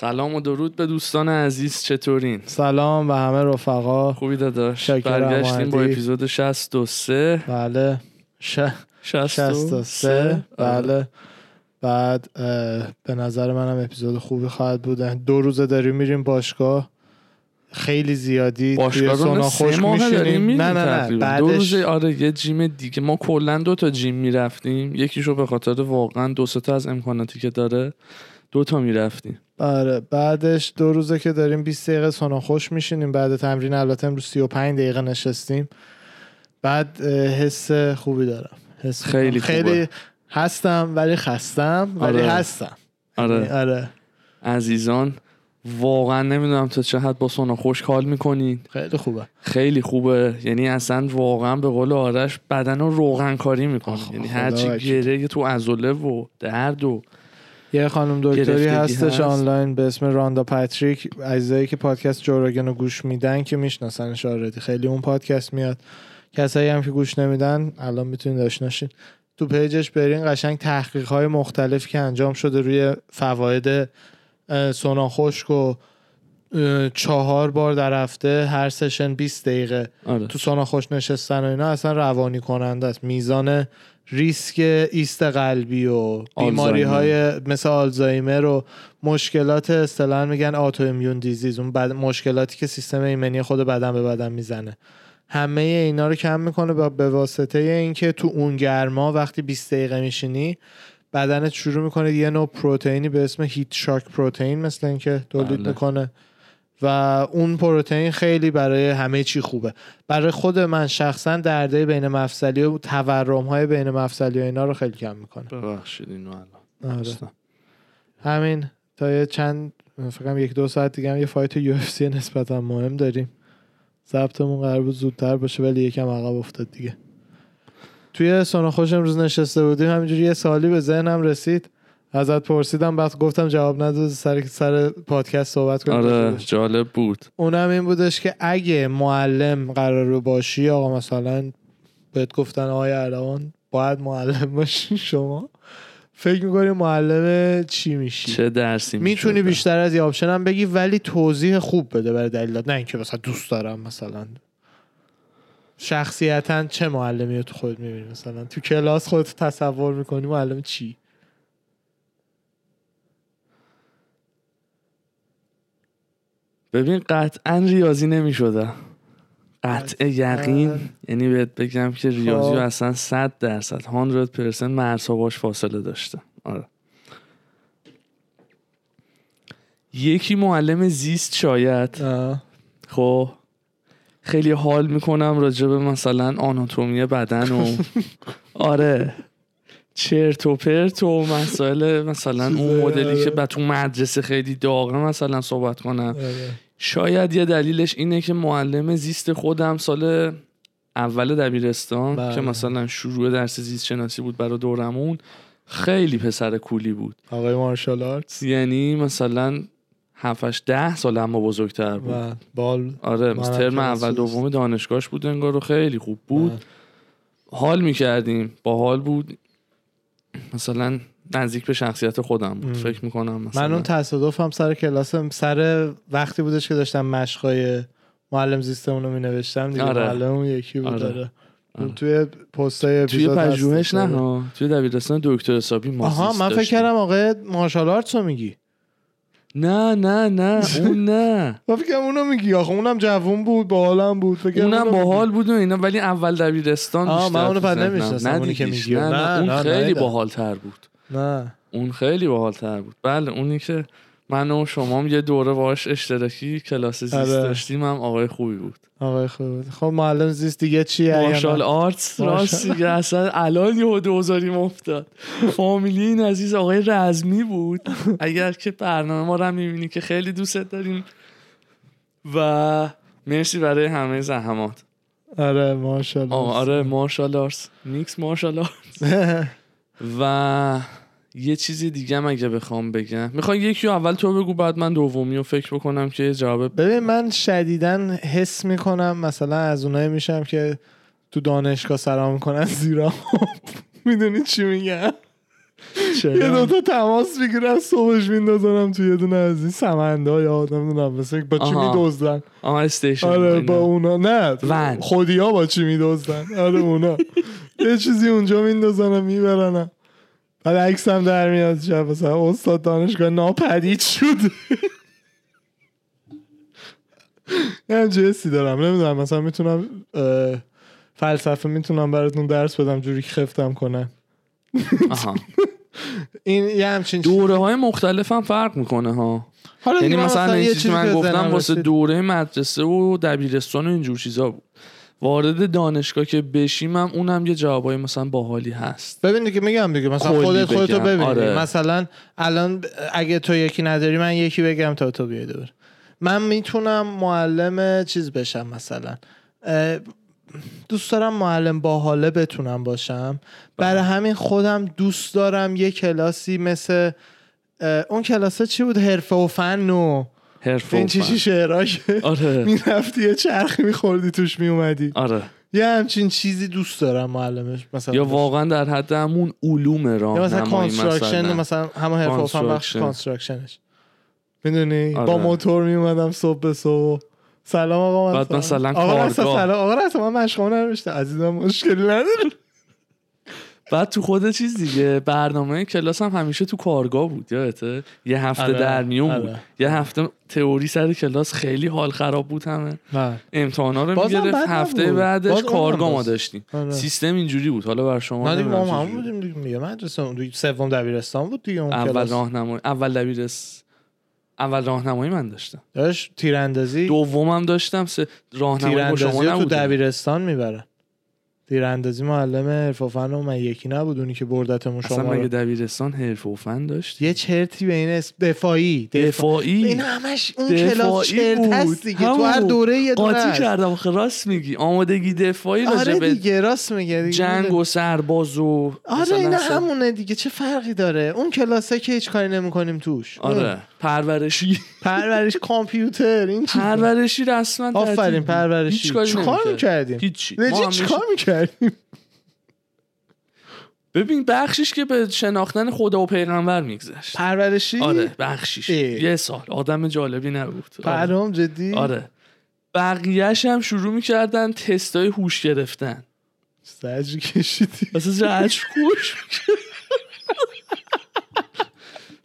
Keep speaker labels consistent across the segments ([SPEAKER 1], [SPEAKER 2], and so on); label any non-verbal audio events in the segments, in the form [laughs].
[SPEAKER 1] سلام و درود به دوستان عزیز چطورین؟
[SPEAKER 2] سلام و همه رفقا.
[SPEAKER 1] خوبی داداش. برگشتیم با. اپیزود 63
[SPEAKER 2] بله. ش... 63 بله. بعد به نظر منم اپیزود خوبی خواهد بود. دو روزه داریم میریم باشگاه. خیلی زیادی
[SPEAKER 1] باشگاه رو
[SPEAKER 2] خوش میشینیم. نه نه نه.
[SPEAKER 1] تقریبا. دو
[SPEAKER 2] بعدش
[SPEAKER 1] روزه آره یه جیم دیگه. ما کلا دو تا جیم می‌رفتیم. یکیشو به خاطر واقعا دو تا از امکاناتی که داره. دو تا می‌رفتیم.
[SPEAKER 2] آره بعدش دو روزه که داریم 20 دقیقه سونا خوش میشینیم بعد تمرین البته امروز 35 دقیقه نشستیم. بعد حس خوبی دارم. حس
[SPEAKER 1] خیلی
[SPEAKER 2] خیلی
[SPEAKER 1] خوبه.
[SPEAKER 2] هستم ولی خستم ولی
[SPEAKER 1] آره.
[SPEAKER 2] هستم.
[SPEAKER 1] آره.
[SPEAKER 2] آره.
[SPEAKER 1] عزیزان واقعا نمی‌دونم تا چه حد با سونا خوش حال می‌کنین.
[SPEAKER 2] خیلی خوبه.
[SPEAKER 1] خیلی خوبه. یعنی اصلا واقعا به قول آرش بدن رو روغن کاری می‌کنه یعنی هرچی. گره تو عضله و درد و
[SPEAKER 2] یه خانم دکتری هستش
[SPEAKER 1] هست.
[SPEAKER 2] آنلاین به اسم روندا پاتریک عزیزایی که پادکست جو روگن رو گوش میدن که میشناسنش already خیلی اون پادکست میاد. کسایی هم که گوش نمیدن الان می‌تونید آشناشین تو پیجش برین قشنگ تحقیق های مختلف که انجام شده روی فواید سونا خشک و چهار بار در هفته هر session 20 دقیقه.
[SPEAKER 1] آره.
[SPEAKER 2] تو سونا خشک نشستن و اینا اصلا روانی کننده است. میزان ریسک ایست قلبی و بیماری های مثل آلزایمر و مشکلات اصطلاحا میگن autoimmune disease اون بد... مشکلاتی که سیستم ایمنی خود بدن به بدن می‌زنه. همه اینا رو کم می‌کنه با به واسطه اینکه تو اون گرما وقتی 20 دقیقه میشینی بدنت شروع می‌کنه یه نوع پروتئینی به اسم heat shock protein مثل اینکه تولید
[SPEAKER 1] بله.
[SPEAKER 2] می‌کنه. و اون پروتئین خیلی برای همه چی خوبه. برای خود من شخصا درده بین مفصلی و تورم های بین مفصلی و اینا رو خیلی کم می‌کنه
[SPEAKER 1] ببخشید اینو الان.
[SPEAKER 2] آره. همین تا یه چند فکرم یک دو ساعت دیگه هم یه فایت یو اف سی نسبتا مهم داریم. ضبطمون قرار بود زودتر باشه ولی یکم عقب افتاد دیگه. توی سونا خوش امروز نشسته بودیم. همینجوری یه سوالی به ذهنم رسید. ازت پرسیدم بعد گفتم جواب نداد سر سر پادکست صحبت کنیم.
[SPEAKER 1] آره جالب بود.
[SPEAKER 2] اونم این بودش که اگه معلم قرار رو باشی آقا مثلا بهت گفتن آقای اردوان باید معلم باشی شما. فکر می‌کنی معلم چی میشی؟
[SPEAKER 1] چه درسی
[SPEAKER 2] می‌تونی؟ بیشتر از یه آپشن هم بگی ولی توضیح خوب بده برای دلیلات نه اینکه مثلا دوست دارم مثلا. شخصیتا چه معلمی رو تو خود می‌بینی؟ مثلا تو کلاس خودت تصور می‌کنی معلم چی؟
[SPEAKER 1] ببین قطعا ریاضی نمی‌شده. قطع یقین یعنی بهت بگم که ریاضی
[SPEAKER 2] خب.
[SPEAKER 1] رو اصلا 100 درصد 100 درصد مرزها باش فاصله داشته. آره. یکی معلم زیست شاید. خب. خیلی حال می‌کنم راجع به مثلا آناتومی بدن و [laughs] آره. چرت و پرت و مسائل مثلا اون مدلی
[SPEAKER 2] آره.
[SPEAKER 1] که بعد تو مدرسه خیلی داغه مثلا صحبت کنم
[SPEAKER 2] آره.
[SPEAKER 1] شاید یه دلیلش اینه که معلم زیست خودم سال اول دبیرستان
[SPEAKER 2] بله.
[SPEAKER 1] که مثلا شروع درس زیست شناسی بود برای دورمون خیلی پسر کولی بود
[SPEAKER 2] آقای مارشال آرتس
[SPEAKER 1] یعنی مثلا 7 ده سال اما بزرگتر بود
[SPEAKER 2] و بال
[SPEAKER 1] آره ترم اول. دوم دانشگاهش بود انگار و خیلی خوب بود
[SPEAKER 2] بله.
[SPEAKER 1] حال می‌کردیم با حال بود مثلا نزدیک به شخصیت خودم بود
[SPEAKER 2] ام.
[SPEAKER 1] فکر می‌کنم مثلا
[SPEAKER 2] من اون تصادفم سر کلاسم سر وقتی بودش که داشتم مشقای معلم زیستمون رو می نوشتم دیگه
[SPEAKER 1] آره.
[SPEAKER 2] معلم اون یکی بود
[SPEAKER 1] آره.
[SPEAKER 2] داره. اون
[SPEAKER 1] آره.
[SPEAKER 2] توی پستای
[SPEAKER 1] توی پژوهش نه
[SPEAKER 2] آره.
[SPEAKER 1] توی دبیرستان دکتر حسابی
[SPEAKER 2] آها من فکر. کردم آقای مارشال آرتس رو میگی
[SPEAKER 1] نه نه نه اون نه [laughs]
[SPEAKER 2] من فکر کردم اونو میگی آخه اونم جوون بود باحالم بود فکر
[SPEAKER 1] اونم. باحال بود و اینا ولی اول دبیرستان
[SPEAKER 2] آه،
[SPEAKER 1] بیشتر
[SPEAKER 2] من اونو
[SPEAKER 1] ذهنم.
[SPEAKER 2] نمی‌شناسم، اونی که. میگی.
[SPEAKER 1] نه,
[SPEAKER 2] نه،
[SPEAKER 1] نه، اون خیلی
[SPEAKER 2] ندیدم.
[SPEAKER 1] باحالتر بود
[SPEAKER 2] نه
[SPEAKER 1] اون خیلی باحالتر بود بله اونی که من و شما هم یه دوره باهاش اشتراکی کلاس زیست
[SPEAKER 2] آره.
[SPEAKER 1] داشتیم هم آقای خوبی بود.
[SPEAKER 2] آقای خوب خب معلم زیست دیگه چیه
[SPEAKER 1] martial arts راست دیگه اصلا الان یه دوزاریم افتاد. فامیلی این عزیز آقای رزمی بود. اگر که برنامه ما رو می‌بینی که خیلی دوستت داریم. و مرسی برای همه زحمات.
[SPEAKER 2] آره
[SPEAKER 1] آه، آره martial arts. mixed martial arts. [laughs] و یه چیزی دیگه هم اگه بخوام بگم. می‌خوای یکی رو اول تو بگو بعد من دومی رو فکر بکنم که جواب
[SPEAKER 2] ببین من شدیدن حس می‌کنم مثلا از اونایی میشم که تو دانشگاه سلام می‌کنن زیرا. [laughs] می‌دونی چی میگم؟ یه دوتا تماس می‌گیرن صبحش میندازنم توی یه دونه از این سمنده های آدم نمی‌دونم مثل با چی. میدوزدن
[SPEAKER 1] آها استیشن
[SPEAKER 2] آره. با اونا. نه
[SPEAKER 1] ون.
[SPEAKER 2] خودی ها با چی میدوزدن آره اونا. [laughs] یه چیزی اونجا میندازن می‌برن بعد عکس هم در میاد شب مثلا استاد دانشگاه ناپدید شد یه حسی دارم. نمی‌دونم مثلا می‌تونم فلسفه می‌تونم براتون درس بدم جوری که خفتم کنن
[SPEAKER 1] آها.
[SPEAKER 2] این یه همچین
[SPEAKER 1] دوره های مختلف هم فرق می‌کنه ها.
[SPEAKER 2] حالا
[SPEAKER 1] یعنی
[SPEAKER 2] من
[SPEAKER 1] مثلا
[SPEAKER 2] یه
[SPEAKER 1] این چیزی من گفتم واسه. دوره مدرسه و دبیرستان و اینجور چیزا بود. وارد دانشگاه که بشیم هم اونم یه جوابای مثلا باحالی هست.
[SPEAKER 2] ببین دیگه میگم دیگه مثلا خودت خودتو
[SPEAKER 1] بگم.
[SPEAKER 2] ببین
[SPEAKER 1] آره.
[SPEAKER 2] مثلا الان اگه تو یکی نداری من یکی بگم تا تو بیای دور. من می‌تونم معلم چیز بشم مثلا. دوست دارم معلم باحاله بتونم باشم. برای همین خودم دوست دارم یه کلاسی مثل اون کلاس چی بود؟ حرفه و فن و این
[SPEAKER 1] و
[SPEAKER 2] چی
[SPEAKER 1] فن.
[SPEAKER 2] چی شعرها که
[SPEAKER 1] آره [laughs]
[SPEAKER 2] می‌رفتی یه چرخی میخوردی توش میومدی
[SPEAKER 1] آره
[SPEAKER 2] یه همچین چیزی دوست دارم معلمش مثلا
[SPEAKER 1] یا. واقعا در حد همون علوم
[SPEAKER 2] یا مثلا کانستراکشن
[SPEAKER 1] مثلا
[SPEAKER 2] مثلا همه حرف آفن بخش. کانستراکشنش می‌دونی
[SPEAKER 1] آره.
[SPEAKER 2] با موتور میومدم صبح به صبح سلام آقا من
[SPEAKER 1] بعد. مثلا
[SPEAKER 2] آقا
[SPEAKER 1] کارگاه.
[SPEAKER 2] سلام آقا رسا من مشقامه ننوشته عزیزم مشکلی نداره
[SPEAKER 1] بعد تو خود چیز دیگه برنامه کلاس هم همیشه تو کارگاه بود یادته؟ یه هفته
[SPEAKER 2] آره،
[SPEAKER 1] در میون
[SPEAKER 2] آره.
[SPEAKER 1] بود یه هفته تئوری سر کلاس خیلی حال خراب بود همه. امتحانا رو می‌گرفت هفته
[SPEAKER 2] نبود.
[SPEAKER 1] بعدش کارگاه ما. داشتیم.
[SPEAKER 2] آره.
[SPEAKER 1] سیستم اینجوری بود. حالا بر شما
[SPEAKER 2] نه ما هم. بودیم دیگه. میگه مدرسه سوم دبیرستان بود دیگه اون
[SPEAKER 1] اول راهنمایی اول دبیرس اول راهنمایی من داشتم.
[SPEAKER 2] داشت تیراندازی؟
[SPEAKER 1] دومم داشتم سه راهنمایی با شما
[SPEAKER 2] تو دبیرستان می‌برن تیراندازی معلم حرف و فن و من یکی نبود اونی که بردتمون
[SPEAKER 1] اصلا
[SPEAKER 2] شما
[SPEAKER 1] مگه
[SPEAKER 2] رو.
[SPEAKER 1] دبیرستان حرفه و فن داشت
[SPEAKER 2] یه چرتی به این اسم دفاعی دفاع.
[SPEAKER 1] دفاعی
[SPEAKER 2] این همش اون کلاس چرت
[SPEAKER 1] بود.
[SPEAKER 2] هست دیگه تو هر. دوره یه دونه
[SPEAKER 1] قاطی. کردم آخه راست میگی آمادگی دفاعی
[SPEAKER 2] آره دیگه راست میگه دیگه
[SPEAKER 1] جنگ و سرباز و
[SPEAKER 2] آره اینا
[SPEAKER 1] سر-
[SPEAKER 2] همونه دیگه چه فرقی داره اون کلاسه که هیچ کاری نمی‌کنیم توش
[SPEAKER 1] آره پرورشی.
[SPEAKER 2] پرورش کامپیوتر این
[SPEAKER 1] پرورشی رسما
[SPEAKER 2] آفرین. پرورشی.
[SPEAKER 1] هیچ
[SPEAKER 2] چیکار. می‌کردیم؟
[SPEAKER 1] همیشه-
[SPEAKER 2] چیکار می‌کردیم؟
[SPEAKER 1] ببین بخشیش که به شناختن خدا و پیغمبر میگذشت.
[SPEAKER 2] پرورشی؟
[SPEAKER 1] آره بخشیش
[SPEAKER 2] اه.
[SPEAKER 1] یه سال. آدم جالبی نبود. آره.
[SPEAKER 2] پرام جدی؟
[SPEAKER 1] آره. بقیهش هم شروع می‌کردن تستای هوش گرفتن.
[SPEAKER 2] زجر کشیدی.
[SPEAKER 1] واسه زجر خوش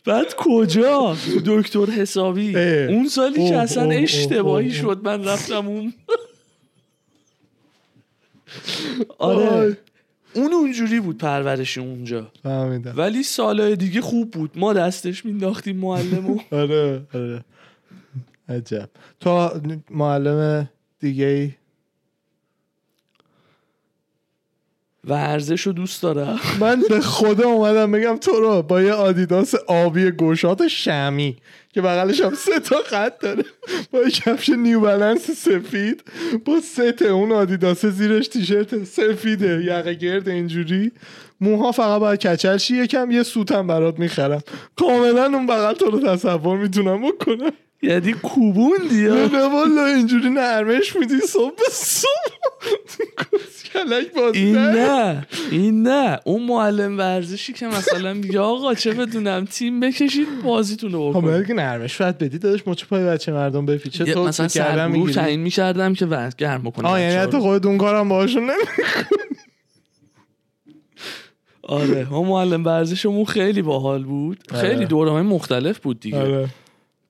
[SPEAKER 1] بعد کجا؟ دکتر حسابی. اون سالی که اصلا اشتباهی. شد من رفتم اون. [laughs] آره. اون اونجوری بود پرورش اونجا.
[SPEAKER 2] فهمیدم.
[SPEAKER 1] ولی سالهای دیگه خوب بود. ما دستش مینداختیم معلمو [laughs]
[SPEAKER 2] آره آره. عجب. تو معلم دیگه ای
[SPEAKER 1] ورزش رو دوست دارم. [laughs]
[SPEAKER 2] من به خدا اومدم بگم تو رو با یه آدیداس آبی گشات شمی که بغلش هم سه تا خط داره. با یه کفش نیو بالانس سفید با سه تا اون آدیداس زیرش تیشرت سفیده. یقه گرد اینجوری. موها فقط باید کچل شی یکم یه سوتم برات می‌خرم. کاملا اون بغل تو رو تصور می‌تونم بکنم.
[SPEAKER 1] یعنی کوبوندی
[SPEAKER 2] نه
[SPEAKER 1] ها
[SPEAKER 2] نه والا اینجوری نرمش میدی صبح به صبح.
[SPEAKER 1] این نه. این نه. اون معلم ورزشی که مثلا میگه آقا چه بدونم تیم بکشید بازیتون رو
[SPEAKER 2] خب
[SPEAKER 1] بکنید
[SPEAKER 2] باید که نرمش باید بدی داداش مچ پای بچه مردم بپیچه تو
[SPEAKER 1] مثلا سرگروه تعیین می‌کردم که ورز گرم بکنه
[SPEAKER 2] آه یعنی حتی. خودت اون کارم باهاشون نمی [laughs]
[SPEAKER 1] آره ما معلم ورزشمون خیلی باحال بود.
[SPEAKER 2] آره.
[SPEAKER 1] خیلی دوره های مختلف بود دیگه.
[SPEAKER 2] آره.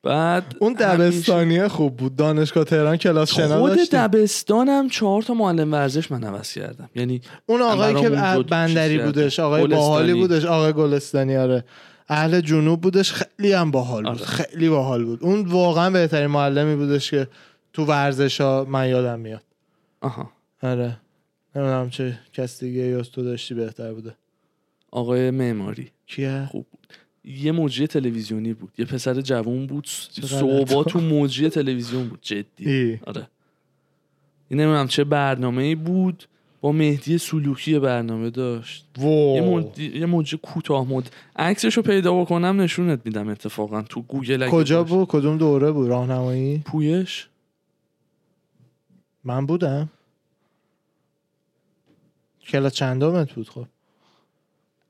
[SPEAKER 1] بعد
[SPEAKER 2] اون
[SPEAKER 1] همیشه-
[SPEAKER 2] دبستانیه خوب بود. دانشگاه تهران کلاس شنا
[SPEAKER 1] خود دبستانم چهار تا معلم ورزش من عوض کردم. یعنی
[SPEAKER 2] اون آقایی که بندری بودش. آقای. باحالی بودش آقای گلستانی آره. اهل جنوب بودش خیلی هم باحال بود.
[SPEAKER 1] آره.
[SPEAKER 2] خیلی باحال بود. اون واقعا بهترین معلمی بودش که تو ورزش ها من یادم میاد.
[SPEAKER 1] آها.
[SPEAKER 2] آره. نمی‌دونم چه کس دیگه یا تو داشتی بهتر بوده.
[SPEAKER 1] آقای معماری.
[SPEAKER 2] کیه؟
[SPEAKER 1] خوب. یه مجری تلویزیونی بود. یه پسر جوون بود.
[SPEAKER 2] غلط.
[SPEAKER 1] تو مجری تلویزیون بود. جدی.
[SPEAKER 2] ای.
[SPEAKER 1] آره. این نمی‌دونم چه برنامه ای بود. با مهدی سلوکی برنامه داشت. یه,
[SPEAKER 2] وو
[SPEAKER 1] مد... یه موجه کوتاه مد عکسش رو پیدا بکنم نشونت میدم اتفاقا تو گوگل
[SPEAKER 2] کجا. بود؟ کدوم دوره بود؟ راهنمایی؟
[SPEAKER 1] پویش؟
[SPEAKER 2] من بودم. کلاس چندمت بود خب؟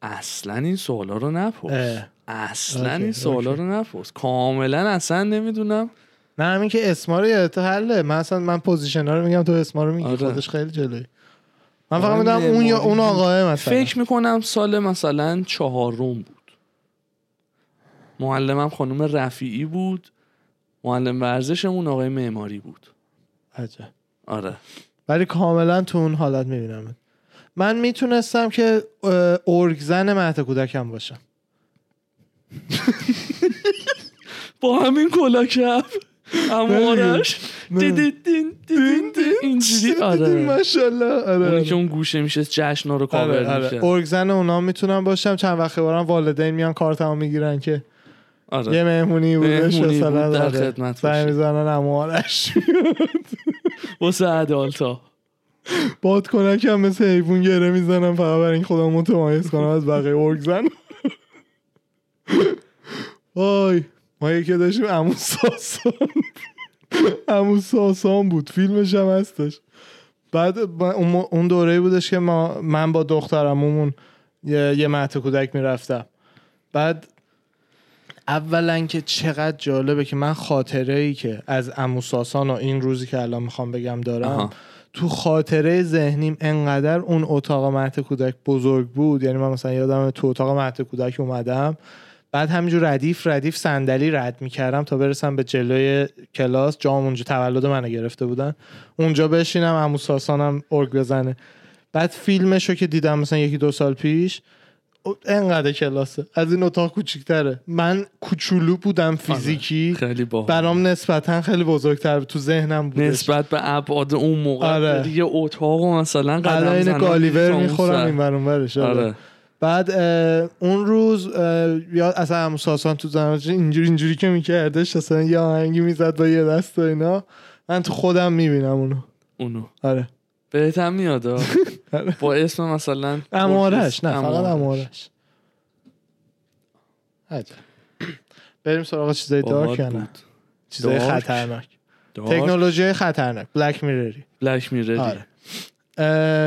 [SPEAKER 1] اصلا این سوالا رو نپرس. اصلا این سوالا. رو نپرس. کاملا اصلا نمی‌دونم.
[SPEAKER 2] نه همین که اسما رو یادت حله. من اصلا من position ها رو میگم تو اسما رو میگی.
[SPEAKER 1] آره.
[SPEAKER 2] خودش خیلی جلوی من فقط می‌دونم اون یا اون آقاه مثلا.
[SPEAKER 1] فکر می‌کنم سال مثلا چهارم بود. معلمم خانم رفیعی بود. معلم ورزشمون آقای معماری بود.
[SPEAKER 2] عجب.
[SPEAKER 1] آره.
[SPEAKER 2] ولی کاملا تو اون حالت می‌بینم من می‌تونستم که ارگزن مهد کودکم باشم. [laughs]
[SPEAKER 1] با همین کلا کپ امارش
[SPEAKER 2] نه.
[SPEAKER 1] دیدین دیدین اینجوری آره.
[SPEAKER 2] ماشاءالله. آره
[SPEAKER 1] اونی که اون گوشه میشه جشنا رو کاور
[SPEAKER 2] آره آره.
[SPEAKER 1] میشه
[SPEAKER 2] ارگزن اونا می‌تونم باشم چند وقت بارم والدین میان کارتمو می‌گیرن که
[SPEAKER 1] آره.
[SPEAKER 2] یه مهمونی بودش
[SPEAKER 1] بود،
[SPEAKER 2] مثلا
[SPEAKER 1] در
[SPEAKER 2] آره.
[SPEAKER 1] خدمت باشی.
[SPEAKER 2] می‌زنن اموارش
[SPEAKER 1] واسه [laughs] عدالتا
[SPEAKER 2] باد کنکم مثل حیوان گره می‌زنم فقط برای این خودم متمایز کنم از بقیه ارگزن. وای ما یکی داشتیم امو ساسان. امو ساسان بود فیلمش هم هستش. بعد اون اون دوره بودش که ما من با دخترمون یه, یه مهد کودک می‌رفتم. بعد اولا که چقدر جالبه که من خاطره ای که از امو ساسان و این روزی که الان می‌خوام بگم دارم
[SPEAKER 1] آها.
[SPEAKER 2] تو خاطره ذهنیم انقدر اون اتاق مهد کودک بزرگ بود. یعنی من مثلا یادم تو اتاق مهد کودک اومدم بعد همینجور ردیف ردیف صندلی رد می‌کردم تا برسم به جلوی کلاس جام اونجا تولد منو گرفته بودن اونجا بشینم عمو ساسانم ارگ بزنه بعد فیلمشو که دیدم مثلا یکی دو سال پیش انقدر کلاسه از این اتاق کوچیکتره من کوچولو بودم فیزیکی
[SPEAKER 1] خیلی با
[SPEAKER 2] برام نسبتا خیلی بزرگتر. تو ذهنم بود
[SPEAKER 1] نسبت به ابعاد اون موقع
[SPEAKER 2] آره.
[SPEAKER 1] آره. یه اتاق و مثلا قدم
[SPEAKER 2] گالیور می‌خورم. این برون برش آره.
[SPEAKER 1] آره
[SPEAKER 2] بعد اون روز اه، یا اصلا همون ساسان تو زنانش اینجوری اینجوری که میکردش اصلا یه آهنگی می‌زد با یه دست و اینا من تو خودم می‌بینم اونو
[SPEAKER 1] اونو
[SPEAKER 2] آره
[SPEAKER 1] بهت هم میاد. [laughs]
[SPEAKER 2] آره.
[SPEAKER 1] با اسم مثلا
[SPEAKER 2] امارش نه فقط
[SPEAKER 1] امارش.
[SPEAKER 2] عجب. بریم سراغ چیزای dark یا نه. چیزای. خطرناک. تکنولوژی خطرناک Black Mirror
[SPEAKER 1] ی Black
[SPEAKER 2] Mirror ی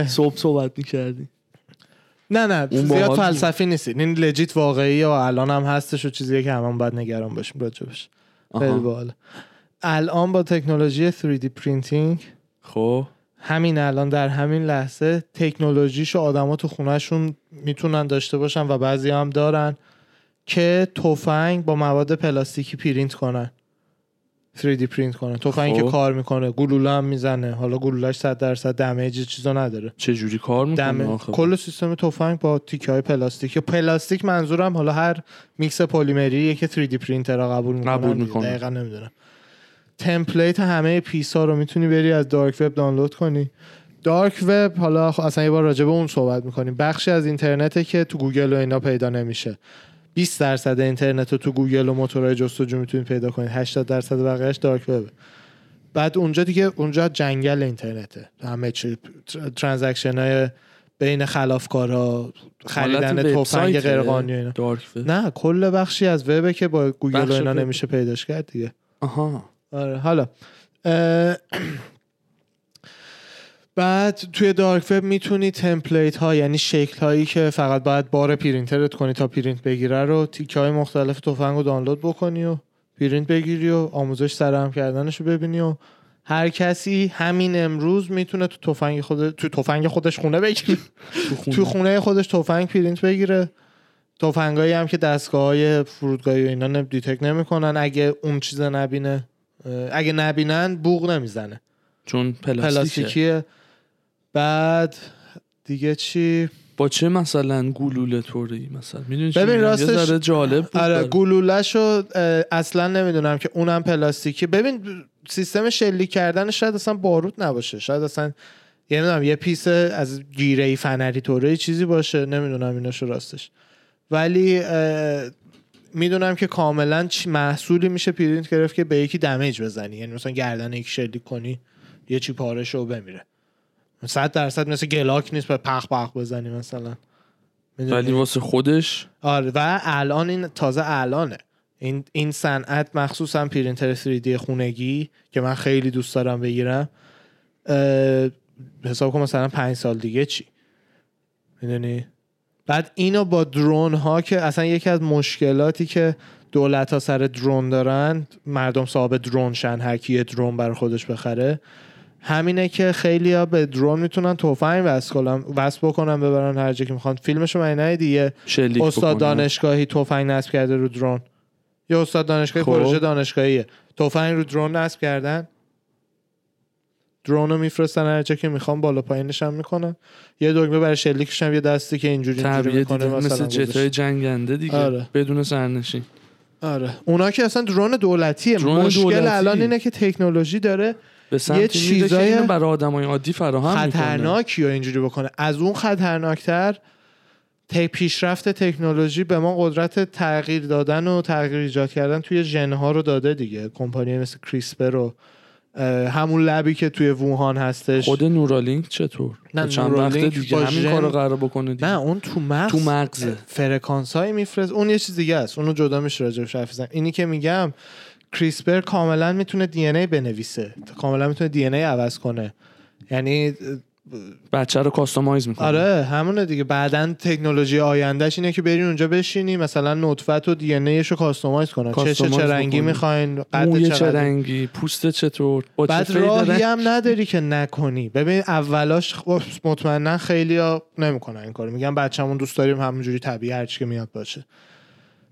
[SPEAKER 1] صبح صحبت می‌کردی
[SPEAKER 2] نه نه
[SPEAKER 1] اون
[SPEAKER 2] زیاد. فلسفی نیست. این legit واقعی و الان هم هستش و چیزیه که همون باید نگران باشیم راجبش خیلی باحاله. الان با تکنولوژی 3D printing
[SPEAKER 1] خب.
[SPEAKER 2] همین الان در همین لحظه تکنولوژیشو آدما تو خونهشون می‌تونن داشته باشن و بعضی هم دارن که تفنگ با مواد پلاستیکی پرینت کنن. 3D پرینت کنن تفنگ
[SPEAKER 1] خب.
[SPEAKER 2] که کار می‌کنه گلوله هم می‌زنه. حالا گلولهش 100 درصد damage چیزا نداره.
[SPEAKER 1] چه جوری کار
[SPEAKER 2] دم
[SPEAKER 1] می‌کنه آخه.
[SPEAKER 2] کل سیستم تفنگ با تیکه های پلاستیک. پلاستیک منظورم حالا هر میکس پلیمریه که 3D پرینتر قبول می‌کنن
[SPEAKER 1] قبول. می‌کنه.
[SPEAKER 2] دقیقا نمی‌دونم. template همه piece ها رو می‌تونی بری از dark web دانلود کنی. dark web حالا اصلا یه بار راجع به اون صحبت می‌کنیم. بخشی از اینترنته که تو گوگل و اینا پیدا نمیشه. 20 درصد اینترنت رو تو گوگل و موتورهای جستجو می‌تونید پیدا کنید. 80 درصد بقیهش dark web بعد اونجا دیگه اونجا جنگل اینترنته. همه چی tr- transaction های بین خلافکارا خریدن تفنگ
[SPEAKER 1] dark web.
[SPEAKER 2] نه کل بخشی از وبه که با گوگل اینا
[SPEAKER 1] وب.
[SPEAKER 2] نمیشه پیداش کرد دیگه.
[SPEAKER 1] آها.
[SPEAKER 2] آره حالا اه، بعد توی dark web می‌تونی template ها یعنی شکل هایی که فقط باید بار پرینترت کنی تا پرینت بگیره رو تیکه های مختلف تفنگ رو دانلود بکنی و پرینت بگیری و آموزش سرهم کردنش رو ببینی و هر کسی همین امروز می‌تونه تو تفنگ خود تو تفنگ خودش خونه بگیره.
[SPEAKER 1] تو خونه.
[SPEAKER 2] خودش تفنگ پرینت بگیره. تفنگایی هم که دستگاه های فرودگاهی و اینا detect نمی‌کنن. اگه اون چیز نبینه اگه نبینن بوق نمی‌زنه.
[SPEAKER 1] چون
[SPEAKER 2] پلاستیکیه. بعد دیگه چی؟
[SPEAKER 1] با چه مثلا گلوله طوری مثلا؟ می‌دونی
[SPEAKER 2] ببین راستش-
[SPEAKER 1] جالب بود
[SPEAKER 2] آره
[SPEAKER 1] برام.
[SPEAKER 2] گلولهشو اه، اصلا نمی‌دونم که اونم پلاستیکی. ببین سیستم شلیک کردن شاید اصلا باروت نباشه. شاید اصلا یه نمی‌دونم یه piece از گیره فنری طوره چیزی باشه. نمی‌دونم ایناشو راستش. ولی می‌دونم که کاملا محصولی میشه پرینت گرفت که به یکی damage بزنی. یعنی مثلا گردن یکی شلیک کنی یه چی پاره شو بمیره. صد درصد مثل Glock نیست به پخ پخ بزنی مثلا؟
[SPEAKER 1] ولی واسه خودش؟
[SPEAKER 2] آره و الان این تازه الانه. این این صنعت مخصوصا پرینتر 3D خونگی که من خیلی دوست دارم بگیرم حساب کن مثلا پنج سال دیگه چی؟ می‌دونی؟ بعد اینو با درون ها که اصلا یکی از مشکلاتی که دولت ها سر درون دارن مردم صاحب درون شن هر کی درون بر خودش بخره همینه که خیلی ها به درون می‌تونن تفنگ وصل کنن وصل بکنن ببرن هر جا که می‌خوان فیلمشو من یه
[SPEAKER 1] شلیک
[SPEAKER 2] استاد. دانشگاهی تفنگ نصب کرده رو درون یه استاد دانشگاهی
[SPEAKER 1] خب.
[SPEAKER 2] پروژه دانشگاهیه تفنگ رو درون نصب کردن درون رو میفرستن هر جا که می‌خوان بالا پایینش هم می‌کنن یه دکمه برای شلیکش هم یه دستی که اینجوری اینجوری می‌کنه
[SPEAKER 1] مثل
[SPEAKER 2] مثلا
[SPEAKER 1] جت های
[SPEAKER 2] گذاشته.
[SPEAKER 1] جنگنده دیگه
[SPEAKER 2] آره.
[SPEAKER 1] بدون سرنشین
[SPEAKER 2] آره اونا که اصلا درون دولتیه
[SPEAKER 1] درون
[SPEAKER 2] مشکل
[SPEAKER 1] دولتی.
[SPEAKER 2] الان اینه که تکنولوژی داره
[SPEAKER 1] به سمتی میره
[SPEAKER 2] چیزای
[SPEAKER 1] برای آدمای عادی فراهم می‌کنه.
[SPEAKER 2] خطرناکی رو اینجوری بکنه. از اون خطرناکتر ت- پیشرفت تکنولوژی به ما قدرت تغییر دادن و تغییر ایجاد کردن توی ژنها رو داده دیگه. کمپانی مثل CRISPR و اه، همون lab ی که توی ووهان هستش.
[SPEAKER 1] خود Neuralink چطور؟
[SPEAKER 2] نه،
[SPEAKER 1] چند وقت دیگه همین
[SPEAKER 2] ژن-
[SPEAKER 1] کارو قرار بکنه دیگه.
[SPEAKER 2] نه اون تو مغز
[SPEAKER 1] تو مغزه.
[SPEAKER 2] فرکانس های میفرسته. اون یه چیز دیگه است. اونو جدا میشه حرف بزنیم. اینی که میگم CRISPR کاملا می‌تونه DNA بنویسه. کاملا می‌تونه DNA عوض کنه. یعنی
[SPEAKER 1] بچه رو کاستومایز می‌کنه.
[SPEAKER 2] آره همونه دیگه. بعدا تکنولوژی آیندهش اینه که برین اونجا بشینی مثلا نطفت و DNA رو customize کنن چه چه چه رنگی. می‌خواین قد
[SPEAKER 1] چه رنگی پوست چطور با
[SPEAKER 2] بعد راهی؟ هم نداری که نکنی. ببین اولاش خب مطمئنا خیلی ها نمی‌کنن این کارو. میگن بچه‌مون دوست داریم همونجوری طبیعی هرچی که میاد باشه.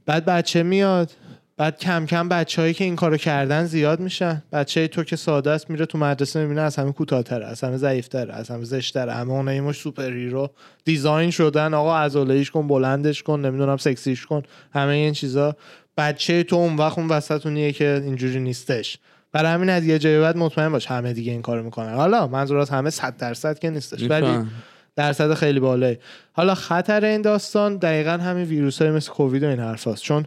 [SPEAKER 2] بعد بچه میاد. بعد کم کم بچههایی که این کارو کردن زیاد میشن. بچه تو که ساده است میره تو مدرسه می‌بینه از همه کوتاه‌تره از همه ضعیف‌تره از همه زشت‌تره همه اون یه مشت superhero design شدن آقا عضلاییش کن بلندش کن نمی‌دونم سکسیش کن همه این چیزا. بچه تو اون وقت اون وسطونیه که اینجوری نیستش. برای همین از یه جایی به بعد مطمئن باش همه دیگه این کارو می‌کنن. حالا منظور از همه 100 درصد که نیستش ولی. درصد خیلی بالایی. حالا خطر این داستان دقیقا همین ویروس های مثل کووید و این حرف هست. چون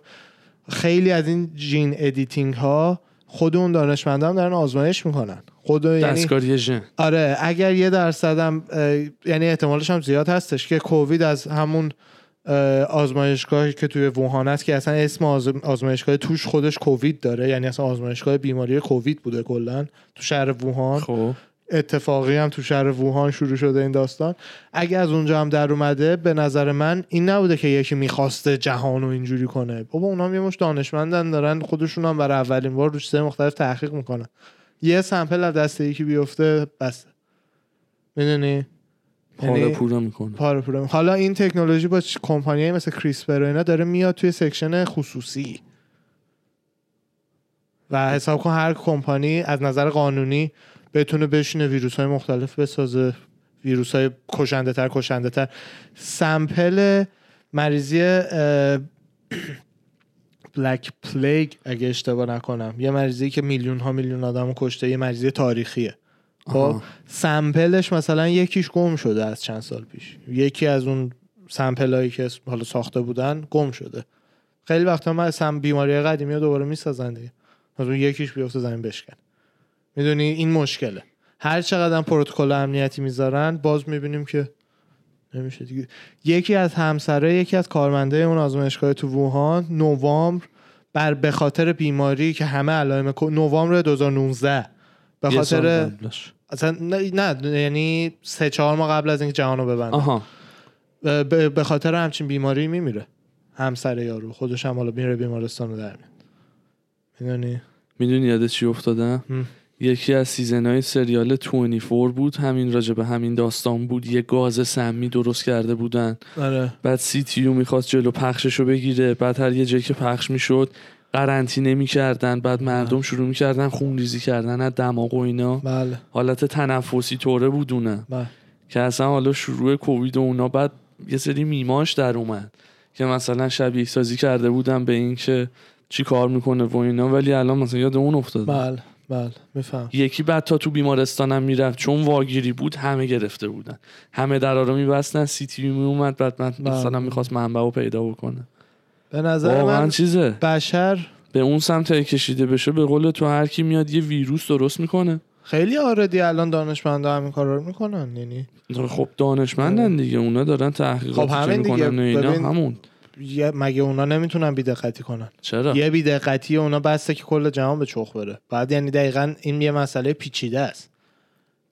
[SPEAKER 2] خیلی از این gene editing ها خود اون دانشمندا هم دارن آزمایش می‌کنن. خود یعنی
[SPEAKER 1] ژن
[SPEAKER 2] آره اگر یه درصد هم یعنی احتمالش هم زیاد هستش که کووید از همون اه، آزمایشگاهی که توی ووهان است که اصلا اسم آز- آزمایشگاه توش خودش کووید داره. یعنی اصلا آزمایشگاه بیماری کووید بوده کلا تو شهر ووهان.
[SPEAKER 1] خب.
[SPEAKER 2] اتفاقی هم تو شهر ووهان شروع شده این داستان. اگه از اونجا هم در اومده به نظر من این نبوده که یکی می‌خواسته جهان رو اینجوری کنه. بابا اونا هم یه مش دانشمندن دارن خودشون هم برای اولین بار رو چیزای مختلف تحقیق می‌کنن. یه sample از دست یکی بیفته بس. می‌دونی؟
[SPEAKER 1] پاره
[SPEAKER 2] یعنی-
[SPEAKER 1] پوره می‌کنه.
[SPEAKER 2] پاره پوره. حالا این تکنولوژی با کمپانی مثل CRISPR و اینا داره میاد توی section خصوصی. و حساب کن هر کمپانی از نظر قانونی بتونه بشینه ویروس های مختلف بسازه. ویروس های کشنده تر کشنده تر sample مریضی بلک پلیگ اگه اشتباه نکنم. یه مریضی که میلیون ها میلیون آدم کشته یه مریضی تاریخیه. خب. سمپلش مثلا یکیش گم شده از چند سال پیش. یکی از اون سمپل هایی که حالا ساخته بودن گم شده. خیلی وقتا من سم بیماری قدیمی رو دوباره می‌سازن دیگه. از اون یکیش بیفته زمین بشکن. می‌دونی این مشکله. هر چقدر پروتکل امنیتی می‌ذارن باز می‌بینیم که نمیشه دیگه. یکی از همسرای یکی از کارمنده اون آزمایشگاه تو ووهان نوامبر بر به خاطر بیماری که همه علائم نوامبر 2019 به خاطر. اصلا نه, نه یعنی سه چهار ماه قبل از اینکه جهان رو ببنده به, خاطر همچین بیماری میمیره. همسر یارو خودش هم حالا میره بیمارستان رو در میاد. می‌دونی؟
[SPEAKER 1] می‌دونی یاد چی افتادم. یکی از season های سریال 24 بود. همین راجع به همین داستان بود. یه گاز سمی درست کرده بودن.
[SPEAKER 2] آره.
[SPEAKER 1] بعد CTU می‌خواست جلو پخشش رو بگیره. بعد هر یه جایی که پخش می‌شد قرنطینه می‌کردن. بعد مردم شروع می‌کردن خونریزی کردن از دماغ و اینا.
[SPEAKER 2] بله.
[SPEAKER 1] حالت تنفسی طوره بود اونه
[SPEAKER 2] بله.
[SPEAKER 1] که اصلا حالا شروع کووید و اونا بعد یه سری میماش در اومد. که مثلا شبیه سازی کرده بودن به این که چی کار می‌کنه و اینا. ولی الان مثلا یاد اون افتاده.
[SPEAKER 2] بله. بله میفهم.
[SPEAKER 1] یکی بعد تا تو بیمارستانم می‌رفت چون واگیری بود همه گرفته بودن. همه درا رو میبستن سیتی می اومد بعد من
[SPEAKER 2] بله.
[SPEAKER 1] مثلا می‌خواست منبع رو پیدا بکنه.
[SPEAKER 2] به نظر من
[SPEAKER 1] چیزه.
[SPEAKER 2] بشر
[SPEAKER 1] به اون سمت کشیده بشه به قول تو هر کی میاد یه ویروس درست می‌کنه.
[SPEAKER 2] خیلی already الان دانشمندا همین کارا رو می‌کنن یعنی
[SPEAKER 1] خب دانشمندن دیگه اونا دارن تحقیقات
[SPEAKER 2] خب همین دیگه.
[SPEAKER 1] می‌کنن اینا
[SPEAKER 2] ببین-
[SPEAKER 1] همون.
[SPEAKER 2] مگه اونا نمی‌تونن بیدقتی کنن؟
[SPEAKER 1] چرا؟
[SPEAKER 2] یه بیدقتی اونا بسه که کل جهان به چخ بره. بعد یعنی دقیقا این یه مسئله پیچیده است.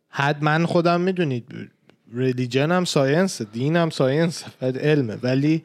[SPEAKER 2] حد من خودم می‌دونید religion هم science دین هم science علمه. ولی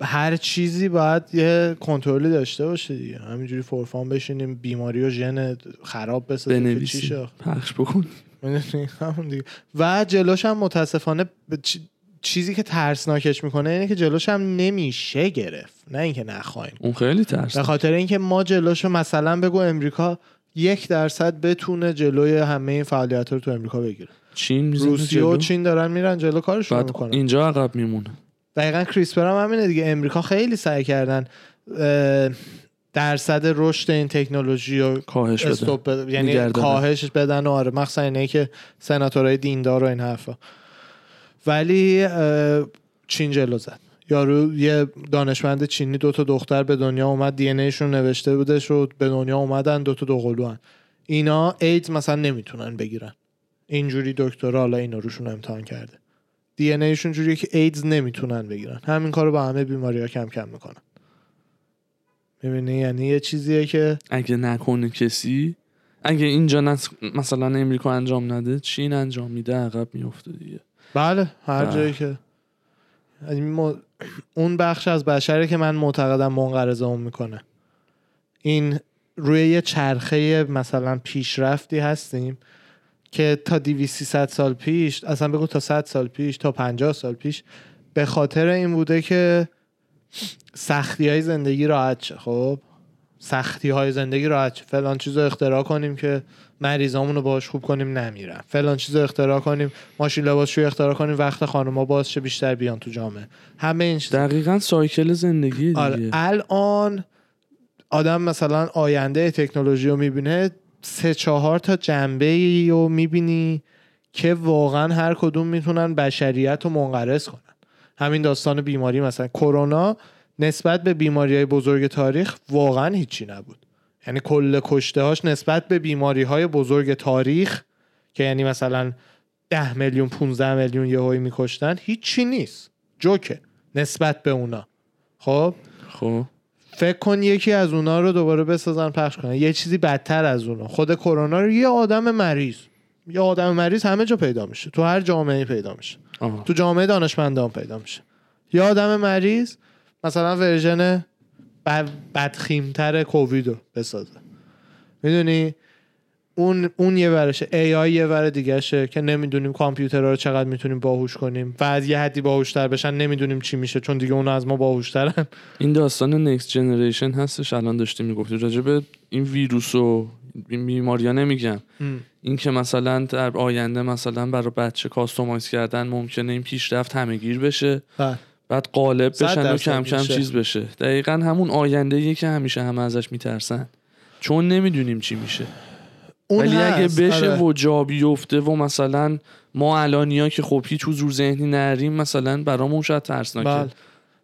[SPEAKER 2] هر چیزی باید یه کنترلی داشته باشه دیگه. همینجوری فورفان بشینیم بیماری و ژن خراب بسازیم که چی
[SPEAKER 1] بنویسی
[SPEAKER 2] شه؟
[SPEAKER 1] پخش بکن؟ [laughs]
[SPEAKER 2] همون دیگه. و جلوش هم متاسفانه چ- چیزی که ترسناکش می‌کنه اینه که جلوش هم نمیشه گرفت. نه اینکه نخوایم.
[SPEAKER 1] اون خیلی ترس
[SPEAKER 2] به خاطر اینکه ما جلوشو مثلا بگو امریکا یک درصد بتونه جلوی همه این فعالیت رو تو امریکا بگیره.
[SPEAKER 1] چین
[SPEAKER 2] روسیه و چین دارن میرن جلو کارشون می‌کنن.
[SPEAKER 1] اینجا عقب میمونه.
[SPEAKER 2] دقیقا کریسپر هم همینه دیگه. امریکا خیلی سعی کردن درصد رشد این تکنولوژی رو
[SPEAKER 1] کاهش.
[SPEAKER 2] یعنی
[SPEAKER 1] نگه دارن.
[SPEAKER 2] کاهشش بدن. و آره مخصوصا اینه که سناتورهای دیندار و این حرفا. ولی چین جلو زد. یارو یه دانشمند چینی دو تا دختر به دنیا اومد دی ایشون نوشته بودش و به دنیا اومدن دو تا دوقلوان. اینا ایدز مثلا نمی‌تونن بگیرن. اینجوری دکترها حالا اینا روشون امتحان کرده. دی ایشون جوریه که ایدز نمی‌تونن بگیرن. همین کارو با همه بیماری ها کم کم می‌کنن. می‌بینی؟ یعنی یه چیزیه که
[SPEAKER 1] اگه نکنه کسی اگه اینجا نس... مثلا امریکا انجام نده چین انجام میده؟ عقب میفته دیگه.
[SPEAKER 2] بله هر
[SPEAKER 1] بله.
[SPEAKER 2] جایی که ما- اون بخش از بشره که من معتقدم منقرض اون می‌کنه. این روی یه چرخه مثلا پیشرفتی هستیم که تا 200 سال پیش اصلا بگو تا 100 سال پیش تا 50 سال پیش به خاطر این بوده که سختی های زندگی راحت شه. خب؟ سختی های زندگی راحت فلان چیز رو اختراع کنیم که مریضامون رو باش خوب کنیم نمیرن. فلان چیز رو اختراع کنیم ماشین لباسشویی اختراع کنیم وقت خانوما باز شه بیشتر بیان تو جامعه. همه این چیزا.
[SPEAKER 1] دقیقا سایکل زندگی دیگه.
[SPEAKER 2] آره. الان آدم مثلا آینده تکنولوژی رو می‌بینه سه چهار تا جنبه ای رو می‌بینی که واقعا هر کدوم می‌تونن بشریت رو منقرض کنن. همین داستان بیماری مثلا. کرونا نسبت به بیماری های بزرگ تاریخ واقعا هیچی نبود. یعنی کل کشته هاش نسبت به بیماری های بزرگ تاریخ که یعنی مثلا 10 میلیون 15 میلیون یهویی میکشتن هیچی نیست. جوکه. نسبت به اونا. خب؟
[SPEAKER 1] خب.
[SPEAKER 2] فکر کن یکی از اونا رو دوباره بسازن پخش کنن. یه چیزی بدتر از اونا. خود کرونا رو یه آدم مریض. یه آدم مریض همه جا پیدا میشه. تو هر جامعه پیدا میشه.
[SPEAKER 1] آه.
[SPEAKER 2] تو جامعه دانشمندان پیدا میشه. یه آدم مریض مثلا ورژن بد- بدخیمتر کووید رو بسازه. می‌دونی؟ اون اون یه ورشه ای آی یه ور دیگه شه که نمی‌دونیم کامپیوترها رو چقدر می‌تونیم باهوش کنیم. و از یه حدی باهوشتر بشن نمی‌دونیم چی میشه چون دیگه اون از ما باهوشترن.
[SPEAKER 1] این داستان نکست جنریشن هستش الان داشتی می‌گفتی. راجع به این ویروس و بیماریا نمیگم. این که مثلا در آینده مثلا برای بچه کاستومایز کردن ممکنه این پیشرفت همه گیر بشه.
[SPEAKER 2] بله.
[SPEAKER 1] بعد قالب بشن و کم کم. چیز بشه دقیقا همون آینده که همیشه همه ازش میترسن چون نمی‌دونیم چی میشه
[SPEAKER 2] اون
[SPEAKER 1] ولی اگه
[SPEAKER 2] هست،
[SPEAKER 1] بشه
[SPEAKER 2] آره.
[SPEAKER 1] و جا بیفته و مثلا ما الانیا که خب هیچ حضور ذهنی نداریم مثلا برامون شاید ترسناکه
[SPEAKER 2] بله.